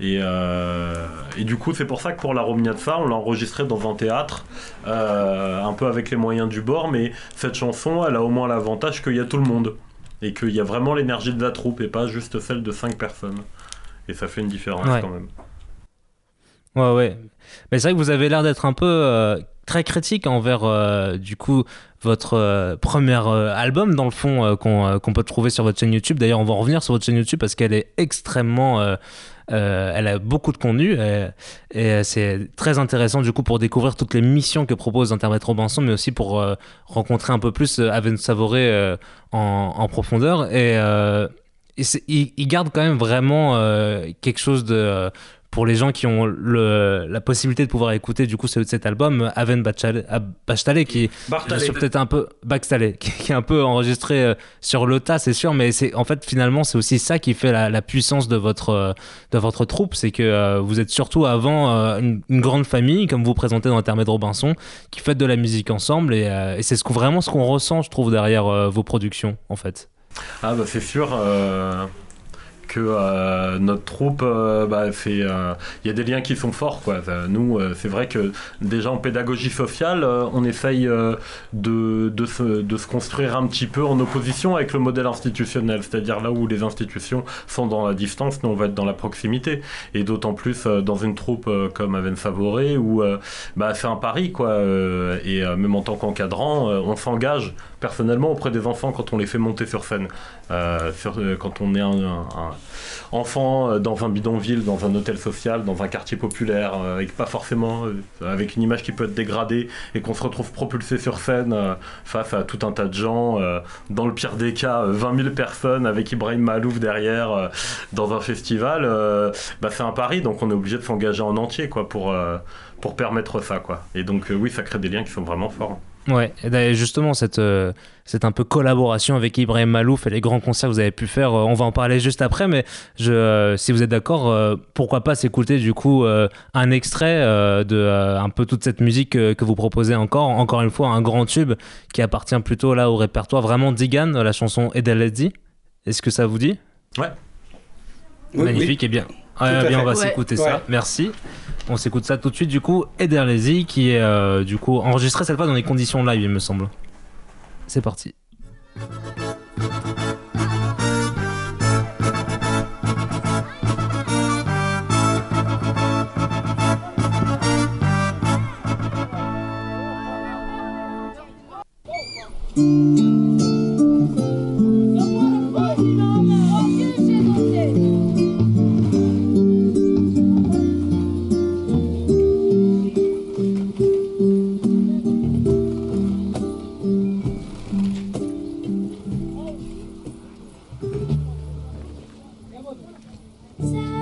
C: Euh, Et, euh, et du coup, c'est pour ça que pour la Romnia de ça, on l'a enregistré dans un théâtre, euh, un peu avec les moyens du bord, mais cette chanson, elle a au moins l'avantage qu'il y a tout le monde. Et qu'il y a vraiment l'énergie de la troupe et pas juste celle de 5 personnes. Et ça fait une différence
B: Ouais.
C: quand même.
B: Ouais, ouais. Mais c'est vrai que vous avez l'air d'être un peu euh, très critique envers, euh, du coup, votre euh, premier euh, album, dans le fond, euh, qu'on peut trouver sur votre chaîne YouTube. D'ailleurs, on va en revenir sur votre chaîne YouTube parce qu'elle est extrêmement. Euh, euh, elle a beaucoup de contenu et, et c'est très intéressant du coup pour découvrir toutes les missions que propose Internet Robinson, mais aussi pour euh, rencontrer un peu plus euh, Aven Savouré euh, en, profondeur. Et, euh, il, garde quand même vraiment euh, quelque chose de euh, pour les gens qui ont le, la possibilité de pouvoir écouter du coup ce- cet album Aven Bachtalé qui sur peut-être. un peu Baxtalé qui, qui est un peu enregistré euh, sur le tas c'est sûr mais c'est en fait finalement c'est aussi ça qui fait la, la puissance de votre euh, de votre troupe c'est que euh, vous êtes surtout avant euh, une, une grande famille comme vous présentez dans Intermède Robinson qui fait de la musique ensemble et, euh, et c'est ce vraiment ce qu'on ressent je trouve derrière euh, vos productions en fait.
C: Ah bah c'est sûr euh, que euh, notre troupe, euh, bah, c'est, euh, il y a des liens qui sont forts quoi. Nous, c'est vrai que déjà en pédagogie sociale, on essaye de, se, construire un petit peu en opposition avec le modèle institutionnel, c'est-à-dire là où les institutions sont dans la distance, nous on va être dans la proximité. Et d'autant plus dans une troupe comme Aven Favoré où bah, c'est un pari quoi. et même en tant qu'encadrant, on s'engage personnellement auprès des enfants quand on les fait monter sur scène. Euh, euh, quand on est un, enfant euh, dans un bidonville, dans un hôtel social, dans un quartier populaire, euh, avec pas forcément avec une image qui peut être dégradée et qu'on se retrouve propulsé sur scène face à tout un tas de gens, dans le pire des cas, euh, 20 000 personnes avec Ibrahim Malouf derrière dans un festival, bah, c'est un pari, donc on est obligé de s'engager en entier quoi pour pour permettre ça quoi. Et donc oui, ça crée des liens qui sont vraiment forts.
B: Ouais, et justement, cette, euh, cette un peu collaboration avec Ibrahim Malouf et les grands concerts que vous avez pu faire, euh, on va en parler juste après, mais je, euh, si vous êtes d'accord, euh, pourquoi pas s'écouter du coup euh, un extrait euh, de euh, un peu toute cette musique euh, que vous proposez encore, encore une fois, un grand tube qui appartient plutôt là au répertoire vraiment d'Igan, la chanson Edelezi. Est-ce que ça vous dit?
C: Ouais.
E: Oui,
B: Magnifique, et bien. Bien, on va s'écouter
E: Ouais.
B: ça. Merci. On s'écoute ça tout de suite. Du coup, Ederlezi qui est euh, du coup enregistré cette fois dans des conditions live, il me semble. C'est parti.
H: Sound.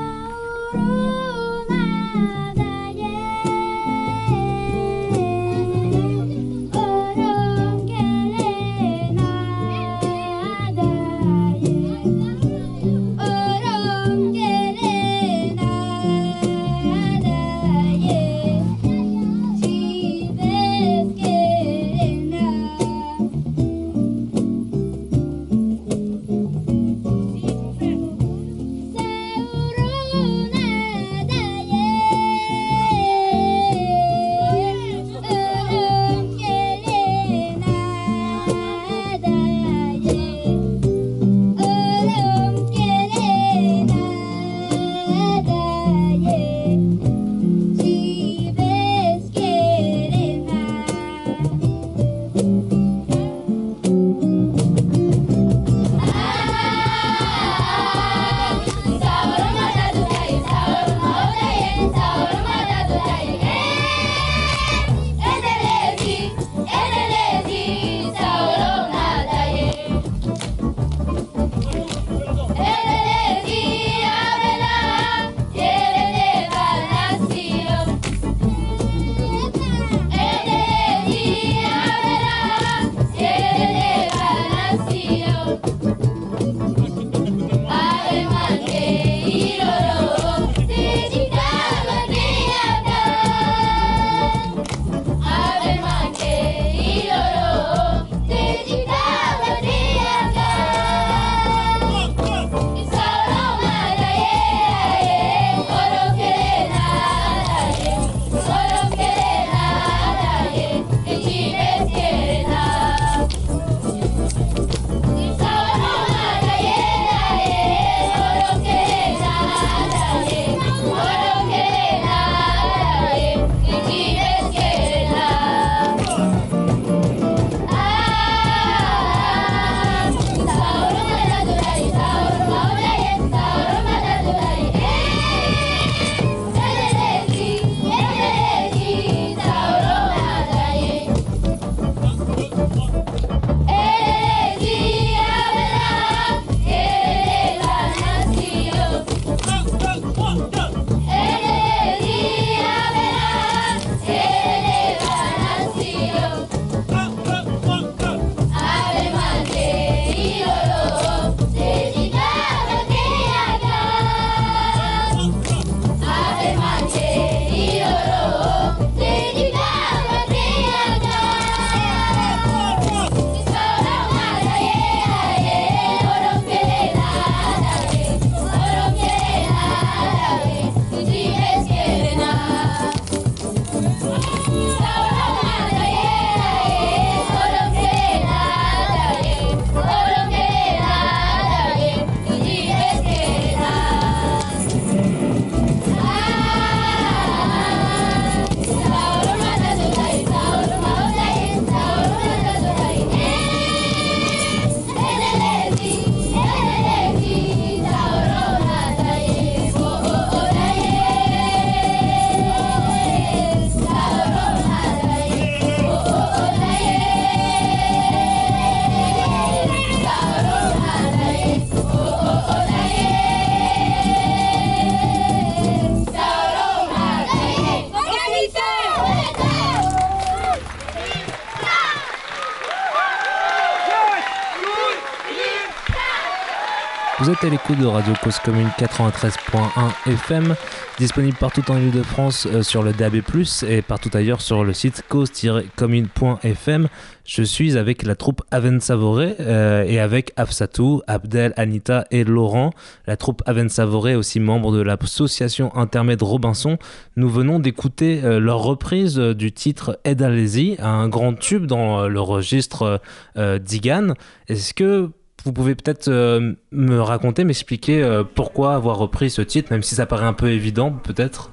B: Vous êtes à l'écoute de Radio Cause Commune 93.1 FM, disponible partout en Ile-de-France euh, sur le DAB+, et partout ailleurs sur le site cause-commune.fm. Je suis avec la troupe Aven Savoré euh, et avec Afsatou, Abdel, Anita et Laurent. La troupe Aven Savoré, aussi membre de l'association Intermède Robinson. Nous venons d'écouter euh, leur reprise du titre Ed Allez-y, un grand tube dans le registre d'Igan. Est-ce que vous pouvez peut-être euh, me raconter, m'expliquer euh, pourquoi avoir repris ce titre, même si ça paraît un peu évident, peut-être?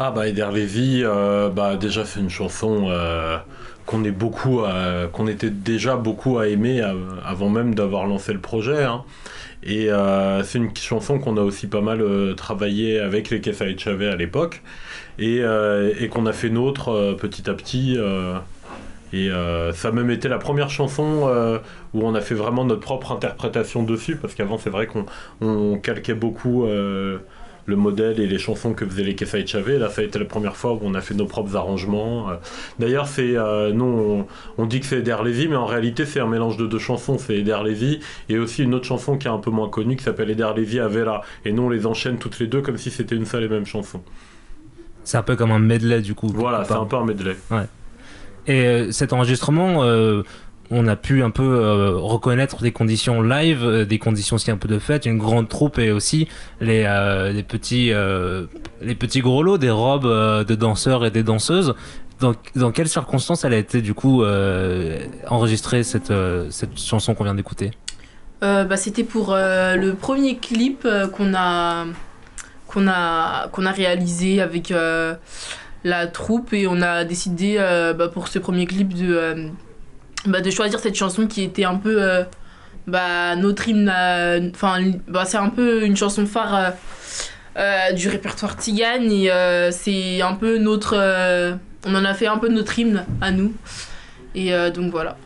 C: Ah bah Eder Levy, euh, bah déjà c'est une chanson qu'on est beaucoup, à- qu'on était déjà beaucoup à aimer avant même d'avoir lancé le projet. hein. Et c'est une chanson qu'on a aussi pas mal travaillé avec les Kessa Echave à l'époque et, et qu'on a fait nôtre petit à petit. Et euh, ça a même été la première chanson euh, où on a fait vraiment notre propre interprétation dessus, parce qu'avant c'est vrai qu'on on calquait beaucoup euh, le modèle et les chansons que faisaient les Kessa Chave. Là, ça a été la première fois où on a fait nos propres arrangements. Euh, D'ailleurs, c'est nous, on, on dit que c'est Eder Levy, mais en réalité, c'est un mélange de deux chansons. C'est Eder Levy et aussi une autre chanson qui est un peu moins connue qui s'appelle Eder Levy Avera. Et nous, on les enchaîne toutes les deux comme si c'était une seule et même chanson.
B: C'est un peu comme un medley du coup.
C: Voilà, c'est un peu un medley.
B: Et euh, cet enregistrement, euh, on a pu un peu euh, reconnaître des conditions live, des conditions aussi un peu de fête, une grande troupe et aussi les, petits, les petits gros lots, des robes de danseurs et des danseuses. Dans, dans quelles circonstances elle a été du coup enregistrée cette, cette chanson qu'on vient d'écouter?
D: Bah, C'était pour le premier clip qu'on a, qu'on a, qu'on a réalisé avec la troupe et on a décidé euh, bah, pour ce premier clip de, euh, bah, de choisir cette chanson qui était un peu euh, bah, notre hymne. Enfin, bah, c'est un peu une chanson phare du répertoire Tigane et c'est un peu notre. on en a fait un peu notre hymne à nous. Et donc voilà.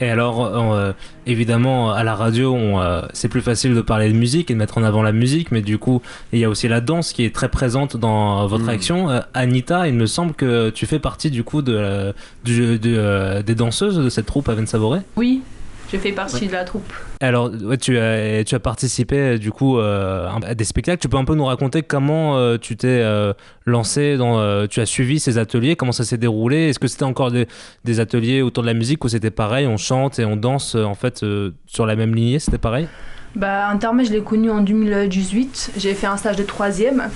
B: Et alors, euh, évidemment, à la radio, on, euh, c'est plus facile de parler de musique et de mettre en avant la musique, mais du coup, il y a aussi la danse qui est très présente dans votre
C: Mm.
B: action. Euh, Anita, il me semble que tu fais partie du coup de, la- du, de, euh, des danseuses de cette troupe Aven Savoré.
F: Oui, je fais partie de la troupe.
B: Alors, ouais, tu, as, tu as participé du coup euh, à des spectacles. Tu peux un peu nous raconter comment euh, tu t'es euh, lancé dans. euh, tu as suivi ces ateliers, comment ça s'est déroulé? Est-ce que c'était encore des, des ateliers autour de la musique ou c'était pareil On chante et on danse euh, en fait euh, sur la même lignée C'était pareil?
F: Bah, je l'ai connu en 2018. J'ai fait un stage de troisième.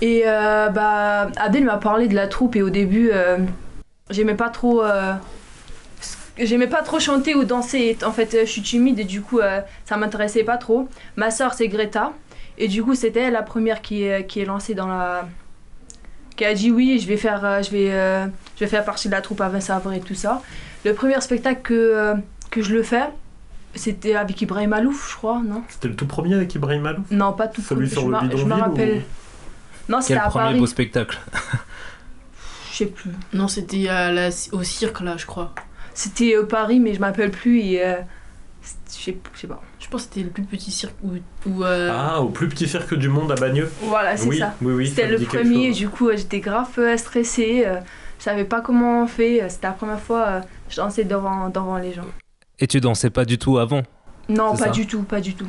F: Et euh, bah, Abdel m'a parlé de la troupe et au début, euh, j'aimais pas trop. Euh, J'aimais pas trop chanter ou danser. En fait, euh, je suis timide et du coup, euh, ça m'intéressait pas trop. Ma soeur, c'est Greta. Et du coup, c'était elle la première qui est, qui est lancée dans la. qui a dit oui, je vais faire, euh, je vais, euh, je vais faire partie de la troupe à Savre et tout ça. Le premier spectacle que, euh, que je le fais, c'était avec Ibrahim Alouf, je crois, non?
C: C'était le tout premier avec Ibrahim Malouf
F: Non, pas tout
C: Celui
F: je
C: sur le
F: m'a- Je me
C: bidonville
F: rappelle.
C: ou-
F: Non, c'était
B: Quel
F: à
B: premier
F: Paris.
B: beau spectacle
F: Je sais plus.
D: Non, c'était au cirque là, je crois.
F: C'était euh, Paris, mais je m'appelle plus et. euh, je sais pas.
D: Je pense que c'était le plus petit cirque où, euh,
C: Ah, au plus petit cirque du monde à Bagneux
F: Voilà, c'est
C: oui,
F: ça.
C: oui, oui.
F: C'était le premier, du coup, euh, j'étais grave euh, stressée. euh, je savais pas comment on fait. euh, C'était la première fois euh, je dansais devant, devant les gens.
B: Et tu dansais pas du tout avant?
F: Non, pas
B: ça.
F: du tout, pas du tout.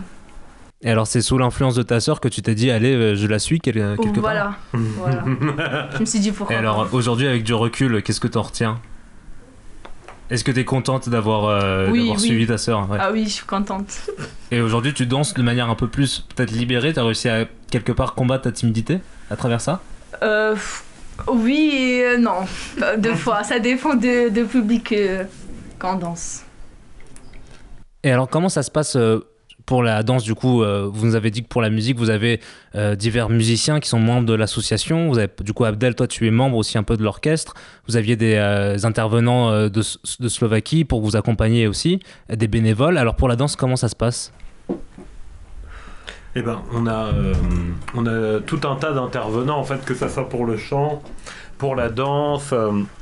B: Et alors, c'est sous l'influence de ta sœur que tu t'es dit, allez, je la suis quel- quelque part?
F: Voilà, voilà. je me suis dit pourquoi.
B: Et alors, aujourd'hui, avec du recul, qu'est-ce que t'en retiens? Est-ce que t'es contente d'avoir euh,
F: Oui,
B: d'avoir
F: oui.
B: suivi ta sœur ouais.
F: Ah oui, je suis contente.
B: Et aujourd'hui, tu danses de manière un peu plus peut-être libérée. T'as réussi à quelque part combattre ta timidité à travers ça?
F: Euh, oui et euh, non. Euh, Deux fois. Ça dépend de, de public euh, quand on danse.
B: Et alors, comment ça se passe pour la danse Du coup, euh, vous nous avez dit que pour la musique, vous avez euh, divers musiciens qui sont membres de l'association. Du coup, Abdel, toi, tu es membre aussi un peu de l'orchestre. Vous aviez des euh, intervenants de, de Slovaquie pour vous accompagner aussi, des bénévoles. Alors, pour la danse, comment ça se passe?
C: Eh ben, on a, on a tout un tas d'intervenants, en fait, que ça soit pour le chant, pour la danse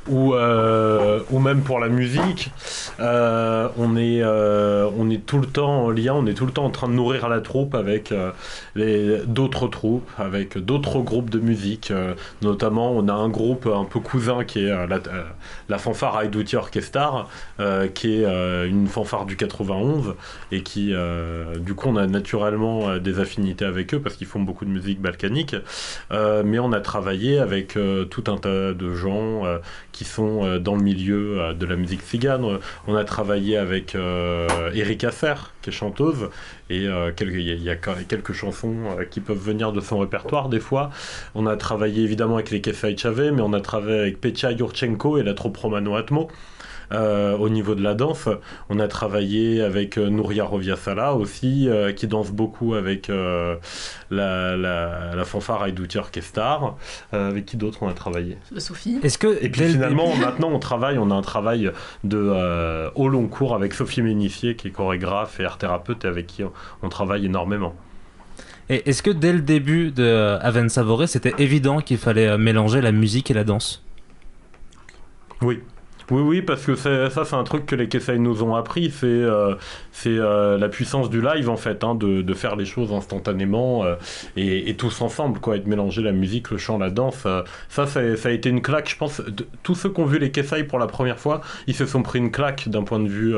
C: ou, ou même pour la musique, on, est, on est tout le temps en lien, on est tout le temps en train de nourrir la troupe avec d'autres troupes, avec d'autres groupes de musique. notamment, on a un groupe un peu cousin qui est la, fanfare Haïdouti Orchestra, qui est une fanfare du 91 et qui, du coup, on a naturellement des affinités avec eux parce qu'ils font beaucoup de musique balkanique. Euh, mais on a travaillé avec euh, tout un tas de gens euh, qui sont dans le milieu de la musique cigane. On a travaillé avec Erika Serre, qui est chanteuse, et il y, a quelques chansons qui peuvent venir de son répertoire des fois. On a travaillé évidemment avec les Kefay Chave, mais on a travaillé avec Pecha Yurchenko et la troupe Romano Atmo. Euh, au niveau de la danse. On a travaillé avec euh, Nouria Roviasala aussi, euh, qui danse beaucoup avec la, la, fanfare Aïdouti Orchestra. avec qui d'autre on a travaillé
D: Sophie.
C: Est-ce que et puis finalement, maintenant on travaille, on a un travail de au long cours avec Sophie Ménissier, qui est chorégraphe et art thérapeute, et avec qui on, travaille énormément.
B: Et est-ce que dès le début de Aven Savouré, c'était évident qu'il fallait mélanger la musique et la danse?
C: Oui, oui, oui, parce que ça, c'est un truc que les Kessai nous ont appris, c'est euh, euh, la puissance du live en fait, hein, de, faire les choses instantanément euh, et, tous ensemble, quoi, et de mélanger la musique, le chant, la danse. ça, ça, a été une claque, je pense. tous ceux qui ont vu les Kessai pour la première fois, ils se sont pris une claque d'un point de vue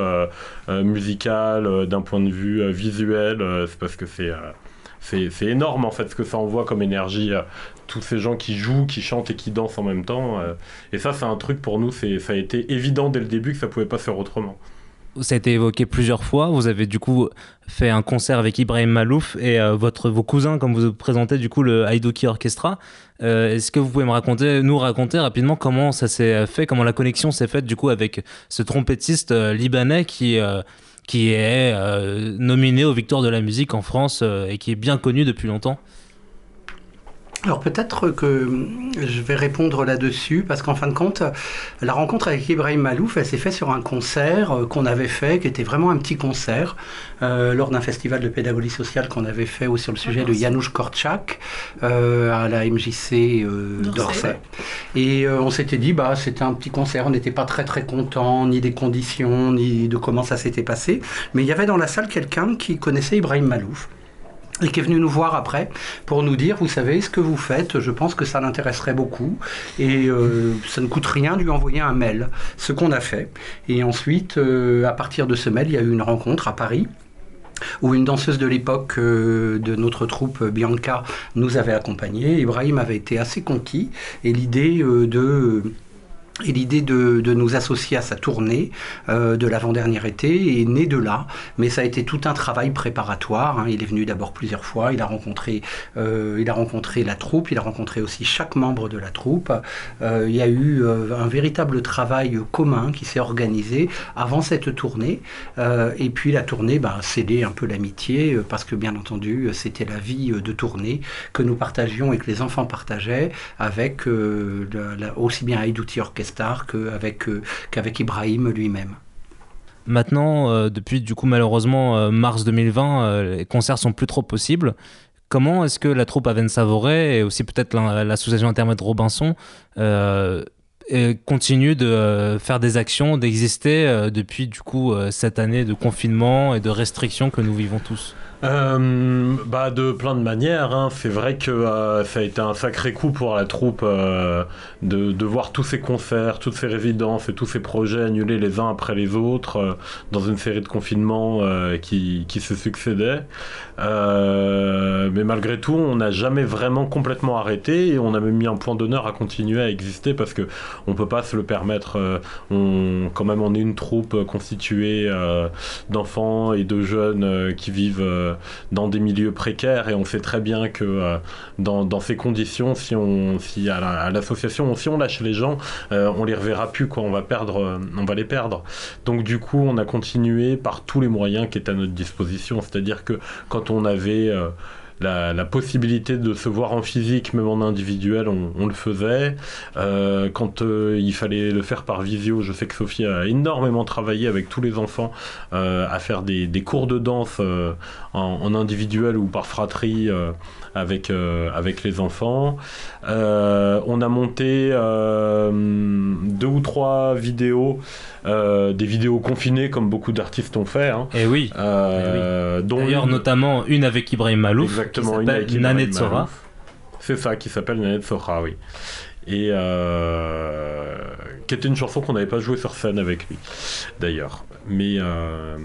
C: musical, d'un point de vue visuel, c'est parce que c'est c'est énorme en fait ce que ça envoie comme énergie tous ces gens qui jouent, qui chantent et qui dansent en même temps. Euh. et ça, c'est un truc pour nous, ça a été évident dès le début que ça pouvait pas faire autrement.
B: Ça a été évoqué plusieurs fois. Vous avez du coup fait un concert avec Ibrahim Malouf et euh, votre, vos cousins, comme vous présentez du coup le Haidoki Orchestra. Euh, est-ce que vous pouvez me raconter, nous raconter rapidement comment ça s'est fait, comment la connexion s'est faite du coup avec ce trompettiste libanais qui qui est euh, nominé aux Victoires de la musique en France euh, et qui est bien connu depuis longtemps
E: alors peut-être que je vais répondre là-dessus, parce qu'en fin de compte, la rencontre avec Ibrahim Malouf, elle s'est faite sur un concert euh, qu'on avait fait, qui était vraiment un petit concert, lors d'un festival de pédagogie sociale qu'on avait fait aussi sur le sujet de Janusz Korczak à la MJC d'Orsay. Et on s'était dit, bah, c'était un petit concert, on n'était pas très très content, ni des conditions, ni de comment ça s'était passé, mais il y avait dans la salle quelqu'un qui connaissait Ibrahim Malouf et qui est venu nous voir après pour nous dire, vous savez, ce que vous faites, je pense que ça l'intéresserait beaucoup, et euh, ça ne coûte rien de lui envoyer un mail, ce qu'on a fait. Et ensuite, euh, à partir de ce mail, il y a eu une rencontre à Paris où une danseuse de l'époque euh, de notre troupe, Bianca, nous avait accompagnés. Ibrahim avait été assez conquis, et l'idée de et l'idée de, nous associer à sa tournée euh, de l'avant-dernier été est née de là, mais ça a été tout un travail préparatoire. Hein. Il est venu d'abord plusieurs fois, il a, rencontré, euh, il a rencontré la troupe, il a rencontré aussi chaque membre de la troupe. Euh, il y a eu un véritable travail commun qui s'est organisé avant cette tournée. et puis la tournée bah, a scellé un peu l'amitié, parce que bien entendu, c'était la vie de tournée que nous partagions et que les enfants partageaient avec aussi bien Haïdouti Orchestra qu'avec euh, qu'avec Ibrahim lui-même.
B: Maintenant, euh, depuis du coup malheureusement euh, mars 2020, les concerts sont plus trop possibles. Comment est-ce que la troupe Aven Savoret et aussi peut-être l'association Intermède Robinson continue de faire des actions, d'exister depuis du coup cette année de confinement et de restrictions que nous vivons tous?
C: Euh, bah de plein de manières. Hein. C'est vrai que euh, ça a été un sacré coup pour la troupe euh, de, voir tous ces concerts, toutes ces résidences et tous ces projets annulés les uns après les autres dans une série de confinements qui, qui, se succédaient. mais malgré tout, on n'a jamais vraiment complètement arrêté et on a même mis un point d'honneur à continuer à exister parce que on peut pas se le permettre. on, quand même, on est une troupe constituée d'enfants et de jeunes qui vivent dans des milieux précaires et on sait très bien que euh, dans, dans, ces conditions, si, on, si à l'association, si on lâche les gens, euh, on les reverra plus, quoi, on, va perdre, on va les perdre. Donc du coup, on a continué par tous les moyens qui étaient à notre disposition, c'est-à-dire que quand on avait la, possibilité de se voir en physique, même en individuel, on, le faisait. Euh, quand euh, il fallait le faire par visio, je sais que Sophie a énormément travaillé avec tous les enfants euh, à faire des, des cours de danse en, en individuel ou par fratrie avec, avec les enfants. On a monté deux ou trois vidéos, euh, des vidéos confinées comme beaucoup d'artistes ont fait. Hein.
B: Et oui.
C: Euh, dont
B: D'ailleurs,
C: une-
B: notamment une avec Ibrahim Malouf,
C: Exactement,
B: qui
C: une avec Ibrahim
B: Sora.
C: C'est ça, qui s'appelle Nanette Sora, oui. Et euh, qui était une chanson qu'on n'avait pas jouée sur scène avec lui, d'ailleurs. Mais euh,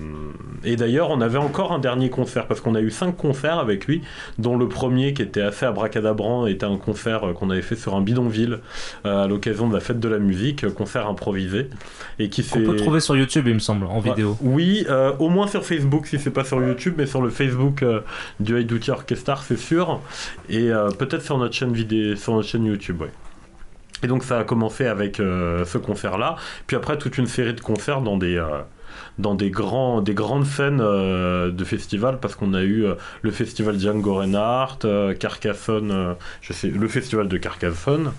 C: et d'ailleurs, on avait encore un dernier concert parce qu'on a eu cinq concerts avec lui, dont le premier qui était assez abracadabrant était un concert qu'on avait fait sur un bidonville euh, à l'occasion de la fête de la musique, concert improvisé, et qui
B: Qu'on
C: s'est
B: peut trouver sur YouTube, il me semble, en vidéo.
C: Oui, euh, au moins sur Facebook si c'est pas sur YouTube, mais sur le Facebook du Haïdouti Orchestra, c'est sûr, et peut-être sur notre chaîne vidéo, sur notre chaîne YouTube, ouais. Et donc ça a commencé avec euh, ce concert-là, puis après toute une série de concerts dans des euh, dans des grands des grandes scènes euh, de festivals parce qu'on a eu euh, le festival Django Reinhardt, euh, Carcassonne, le festival de Carcassonne,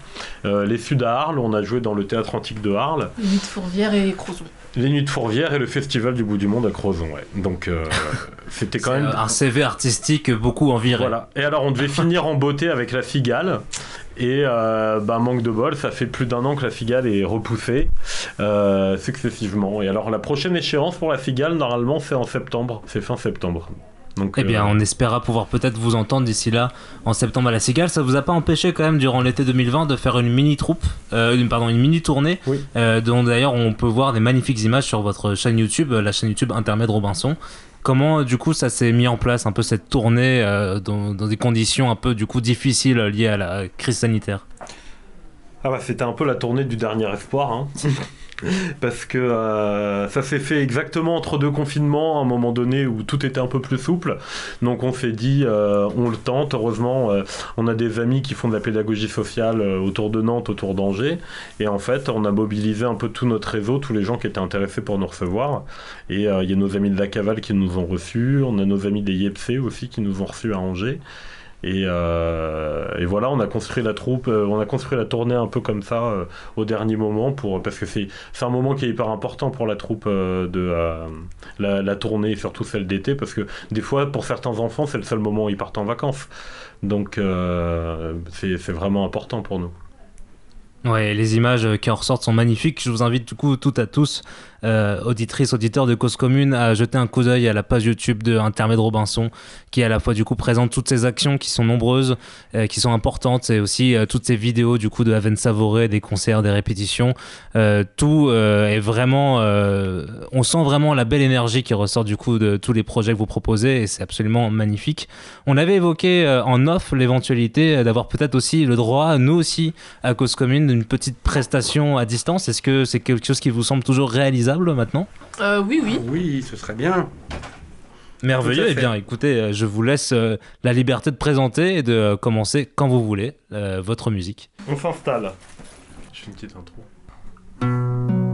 C: les Sud à Arles, on a joué dans le théâtre antique de Arles.
D: Et Crozon.
C: Les Nuits de Fourvière et le Festival du bout du monde à Crozon, ouais. Donc euh, c'était quand même.
B: un CV artistique beaucoup enviré.
C: Voilà. Et alors on devait finir en beauté avec la cigale. Et euh, bah, manque de bol, ça fait plus d'un an que la cigale est repoussée euh, successivement. Et alors la prochaine échéance pour la cigale, normalement, c'est en septembre. C'est fin septembre. Donc,
B: Eh bien,
C: euh,
B: on espérera pouvoir peut-être vous entendre d'ici là en septembre à la Cigale. Ça vous a pas empêché quand même durant l'été 2020 de faire une mini troupe, euh, une, pardon, une mini tournée,
C: Oui.
B: euh, dont d'ailleurs on peut voir des magnifiques images sur votre chaîne YouTube, la chaîne YouTube Intermède Robinson. Comment du coup ça s'est mis en place un peu cette tournée dans, dans des conditions un peu du coup difficiles liées à la crise sanitaire?
C: Ah bah, c'était un peu la tournée du dernier espoir. hein. Parce que euh, ça s'est fait exactement entre deux confinements, à un moment donné où tout était un peu plus souple. Donc on s'est dit, euh, on le tente. Heureusement, euh, on a des amis qui font de la pédagogie sociale euh, autour de Nantes, autour d'Angers. Et en fait, on a mobilisé un peu tout notre réseau, tous les gens qui étaient intéressés pour nous recevoir. Et il y a nos amis de la Cavale qui nous ont reçus. On a nos amis des Yepsé aussi qui nous ont reçus à Angers. Et, euh, et voilà, on a construit la troupe, euh, on a construit la tournée un peu comme ça euh, au dernier moment pour parce que c'est un moment qui est hyper important pour la troupe de la, tournée, surtout celle d'été, parce que des fois pour certains enfants c'est le seul moment où ils partent en vacances, donc c'est vraiment important pour nous.
B: Ouais, les images qui en ressortent sont magnifiques. Je vous invite du coup toutes à tous, euh, auditrices, auditeurs de Cause Commune, à jeter un coup d'œil à la page YouTube de Intermède Robinson, qui à la fois du coup présente toutes ces actions qui sont nombreuses, euh, qui sont importantes, et aussi euh, toutes ces vidéos du coup de Aven Savouré, des concerts, des répétitions. Tout est vraiment, on sent vraiment la belle énergie qui ressort du coup de tous les projets que vous proposez, et c'est absolument magnifique. On avait évoqué en off l'éventualité d'avoir peut-être aussi le droit, nous aussi, à Cause Commune, d'une petite prestation à distance. Est-ce que c'est quelque chose qui vous semble toujours réalisable maintenant
D: Euh, oui, oui.
E: Oui, ce serait bien.
B: Merveilleux. Eh bien, écoutez, euh, je vous laisse euh, la liberté de présenter et de euh, commencer quand vous voulez euh, votre musique.
C: On s'installe. Je fais une petite intro.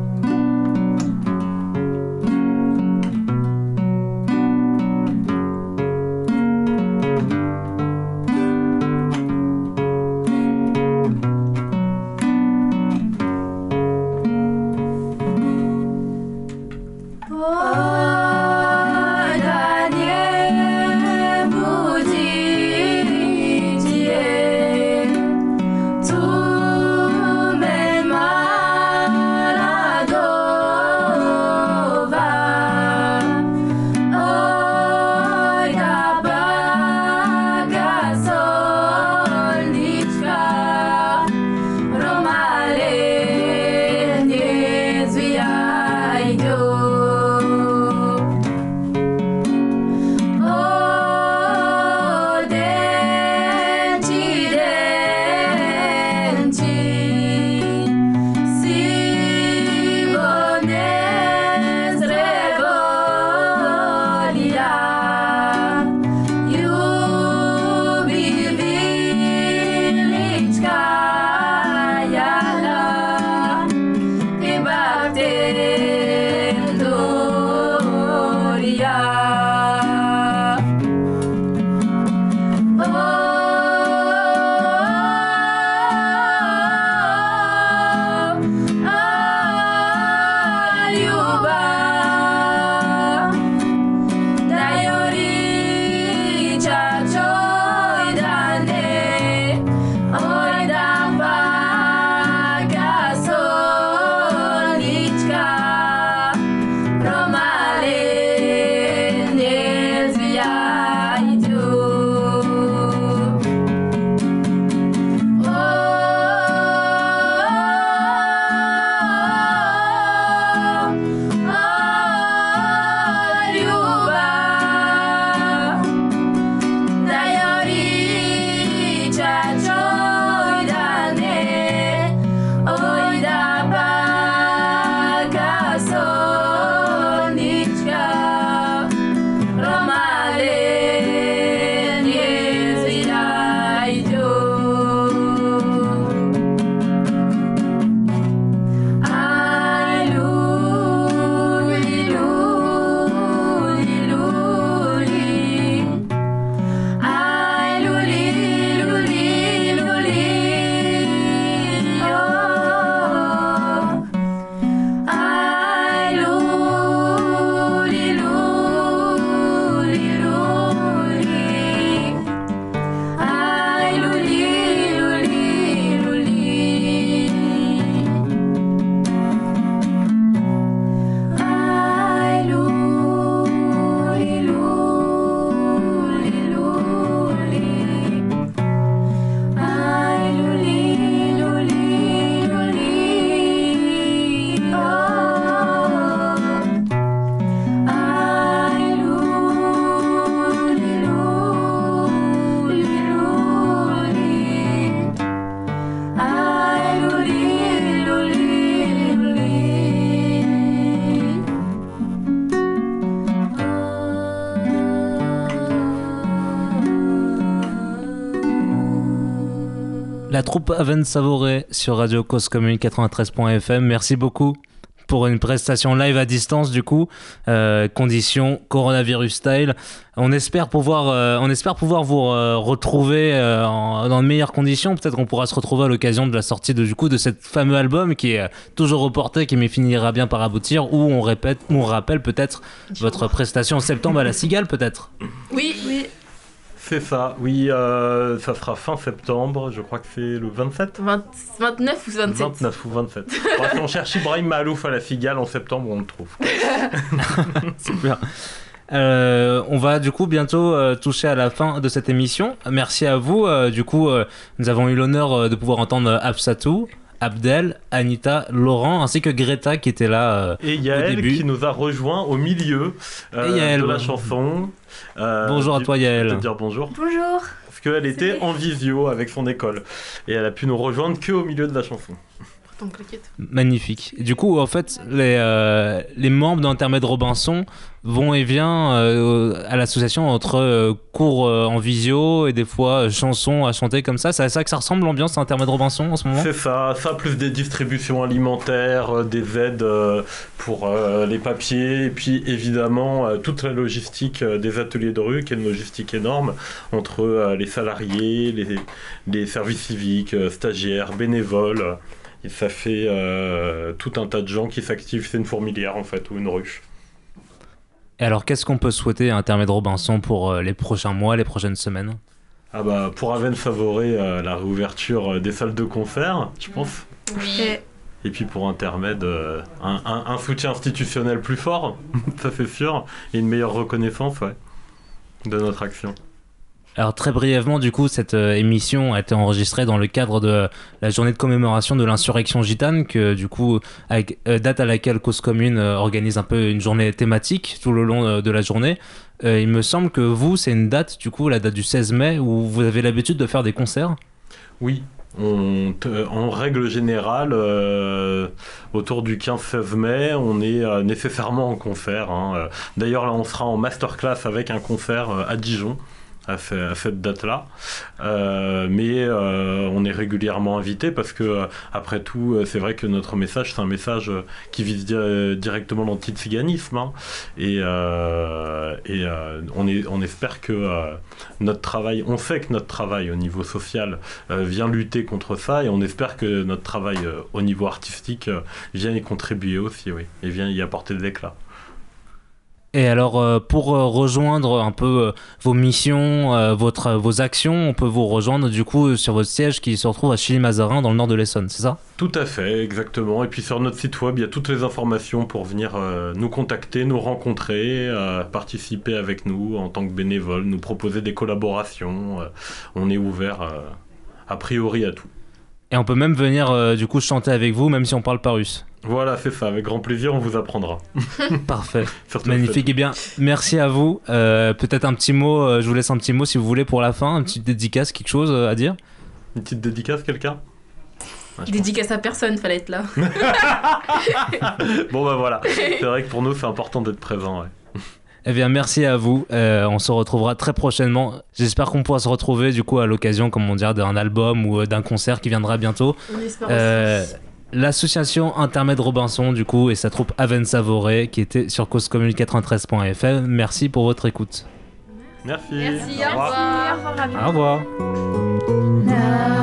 B: Troupe Aven Savouré sur Radio Cause Commune 93.fm. Merci beaucoup pour une prestation live à distance du coup, euh, conditions coronavirus style. On espère pouvoir, euh, on espère pouvoir vous euh, retrouver euh, en- dans de meilleures conditions. Peut-être qu'on pourra se retrouver à l'occasion de la sortie de, du coup de cet fameux album qui est toujours reporté, qui mais finira bien par aboutir. Où on répète, où on rappelle peut-être votre prestation en septembre à la Cigale peut-être.
D: Oui, oui.
C: C'est ça, oui, euh, ça sera fin septembre, je crois que c'est le 27
D: 20 29 ou 27
C: 29 ou 27. Bref, on cherche Ibrahim Malouf à la Cigale en septembre, on le trouve.
B: Super. Euh, on va du coup bientôt euh, toucher à la fin de cette émission. Merci à vous. Euh, du coup, euh, nous avons eu l'honneur euh, de pouvoir entendre Absatou, Abdel, Anita, Laurent ainsi que Greta qui était là. euh,
C: Et Yael
B: début.
C: qui nous a rejoint au milieu euh,
B: Et Yael,
C: de la chanson. Euh,
B: Bonjour à toi, Yael.
C: Je vais te dire bonjour.
H: Bonjour.
C: Parce qu'elle était en visio avec son école. Et elle a pu nous rejoindre que au milieu de la chanson.
B: Magnifique. Et du coup, en fait, les, euh, les membres d'Intermède Robinson vont et viennent euh, à l'association entre euh, cours euh, en visio et des fois euh, chansons à chanter comme ça. C'est à ça que ça ressemble l'ambiance d'Intermède Robinson en ce moment?
C: C'est ça, ça plus des distributions alimentaires, euh, des aides euh, pour euh, les papiers, et puis évidemment euh, toute la logistique euh, des ateliers de rue, qui est une logistique énorme entre euh, les salariés, les, les services civiques, euh, stagiaires, bénévoles. Et ça fait euh, tout un tas de gens qui s'activent. C'est une fourmilière en fait, ou une ruche.
B: Et alors, qu'est-ce qu'on peut souhaiter à Intermède Robinson pour euh, les prochains mois, les prochaines semaines?
C: Ah bah pour Aven Favoré, euh, la réouverture euh, des salles de concert, je pense.
F: Et
C: Et puis pour Intermed, euh, un, un- un soutien institutionnel plus fort, ça c'est sûr, et une meilleure reconnaissance ouais, de notre action.
B: Alors très brièvement, du coup, cette euh, émission a été enregistrée dans le cadre de la journée de commémoration de l'insurrection gitane, que du coup, euh, date à laquelle Cause Commune euh, organise un peu une journée thématique tout le long euh, de la journée. Euh, il me semble que vous, c'est une date, du coup, la date du 16 mai, où vous avez l'habitude de faire des concerts.
C: Oui, on en règle générale, euh, autour du 15-16 mai, on est euh, nécessairement en concert. hein. Euh, D'ailleurs, là, on sera en masterclass avec un concert euh, à Dijon. À, ce- à cette date-là, Euh, mais euh, on est régulièrement invité parce que euh, après tout, c'est vrai que notre message, c'est un message qui vise di- directement l'antiziganisme, hein. et, on, espère que notre travail, on sait que notre travail au niveau social vient lutter contre ça et on espère que notre travail au niveau artistique vient y contribuer aussi, oui, et vient y apporter de l'éclat.
B: Et alors, euh, pour euh, rejoindre un peu euh, vos missions, votre, vos actions, on peut vous rejoindre du coup sur votre siège qui se retrouve à Chili-Mazarin dans le nord de l'Essonne, c'est ça?
C: Tout à fait, exactement. Et puis sur notre site web, il y a toutes les informations pour venir nous contacter, nous rencontrer, participer avec nous en tant que bénévole, nous proposer des collaborations. on est ouvert a priori à tout.
B: Et on peut même venir du coup chanter avec vous, même si on parle pas russe.
C: Voilà, c'est ça. Avec grand plaisir, on vous apprendra.
B: Parfait. Magnifique. Eh bien, merci à vous. Euh, Peut-être un petit mot, euh, je vous laisse un petit mot si vous voulez pour la fin, une petite dédicace, quelque chose euh, à dire?
C: Une petite dédicace, quelqu'un? Ouais, je
D: Dédicace à personne, fallait être là.
C: Bon bah voilà, c'est vrai que pour nous c'est important d'être présent. ouais.
B: Eh bien, merci à vous. Euh, on se retrouvera très prochainement. J'espère qu'on pourra se retrouver du coup à l'occasion, comme on dirait, d'un album ou d'un concert qui viendra bientôt.
D: On espère
B: Euh,
D: aussi.
B: L'association Intermède Robinson, du coup, et sa troupe Aven Savouré, qui était sur causecommune93.fm. Merci pour votre écoute.
C: Merci.
D: Merci,
C: Au
D: au
C: revoir.
D: revoir.
B: Au revoir.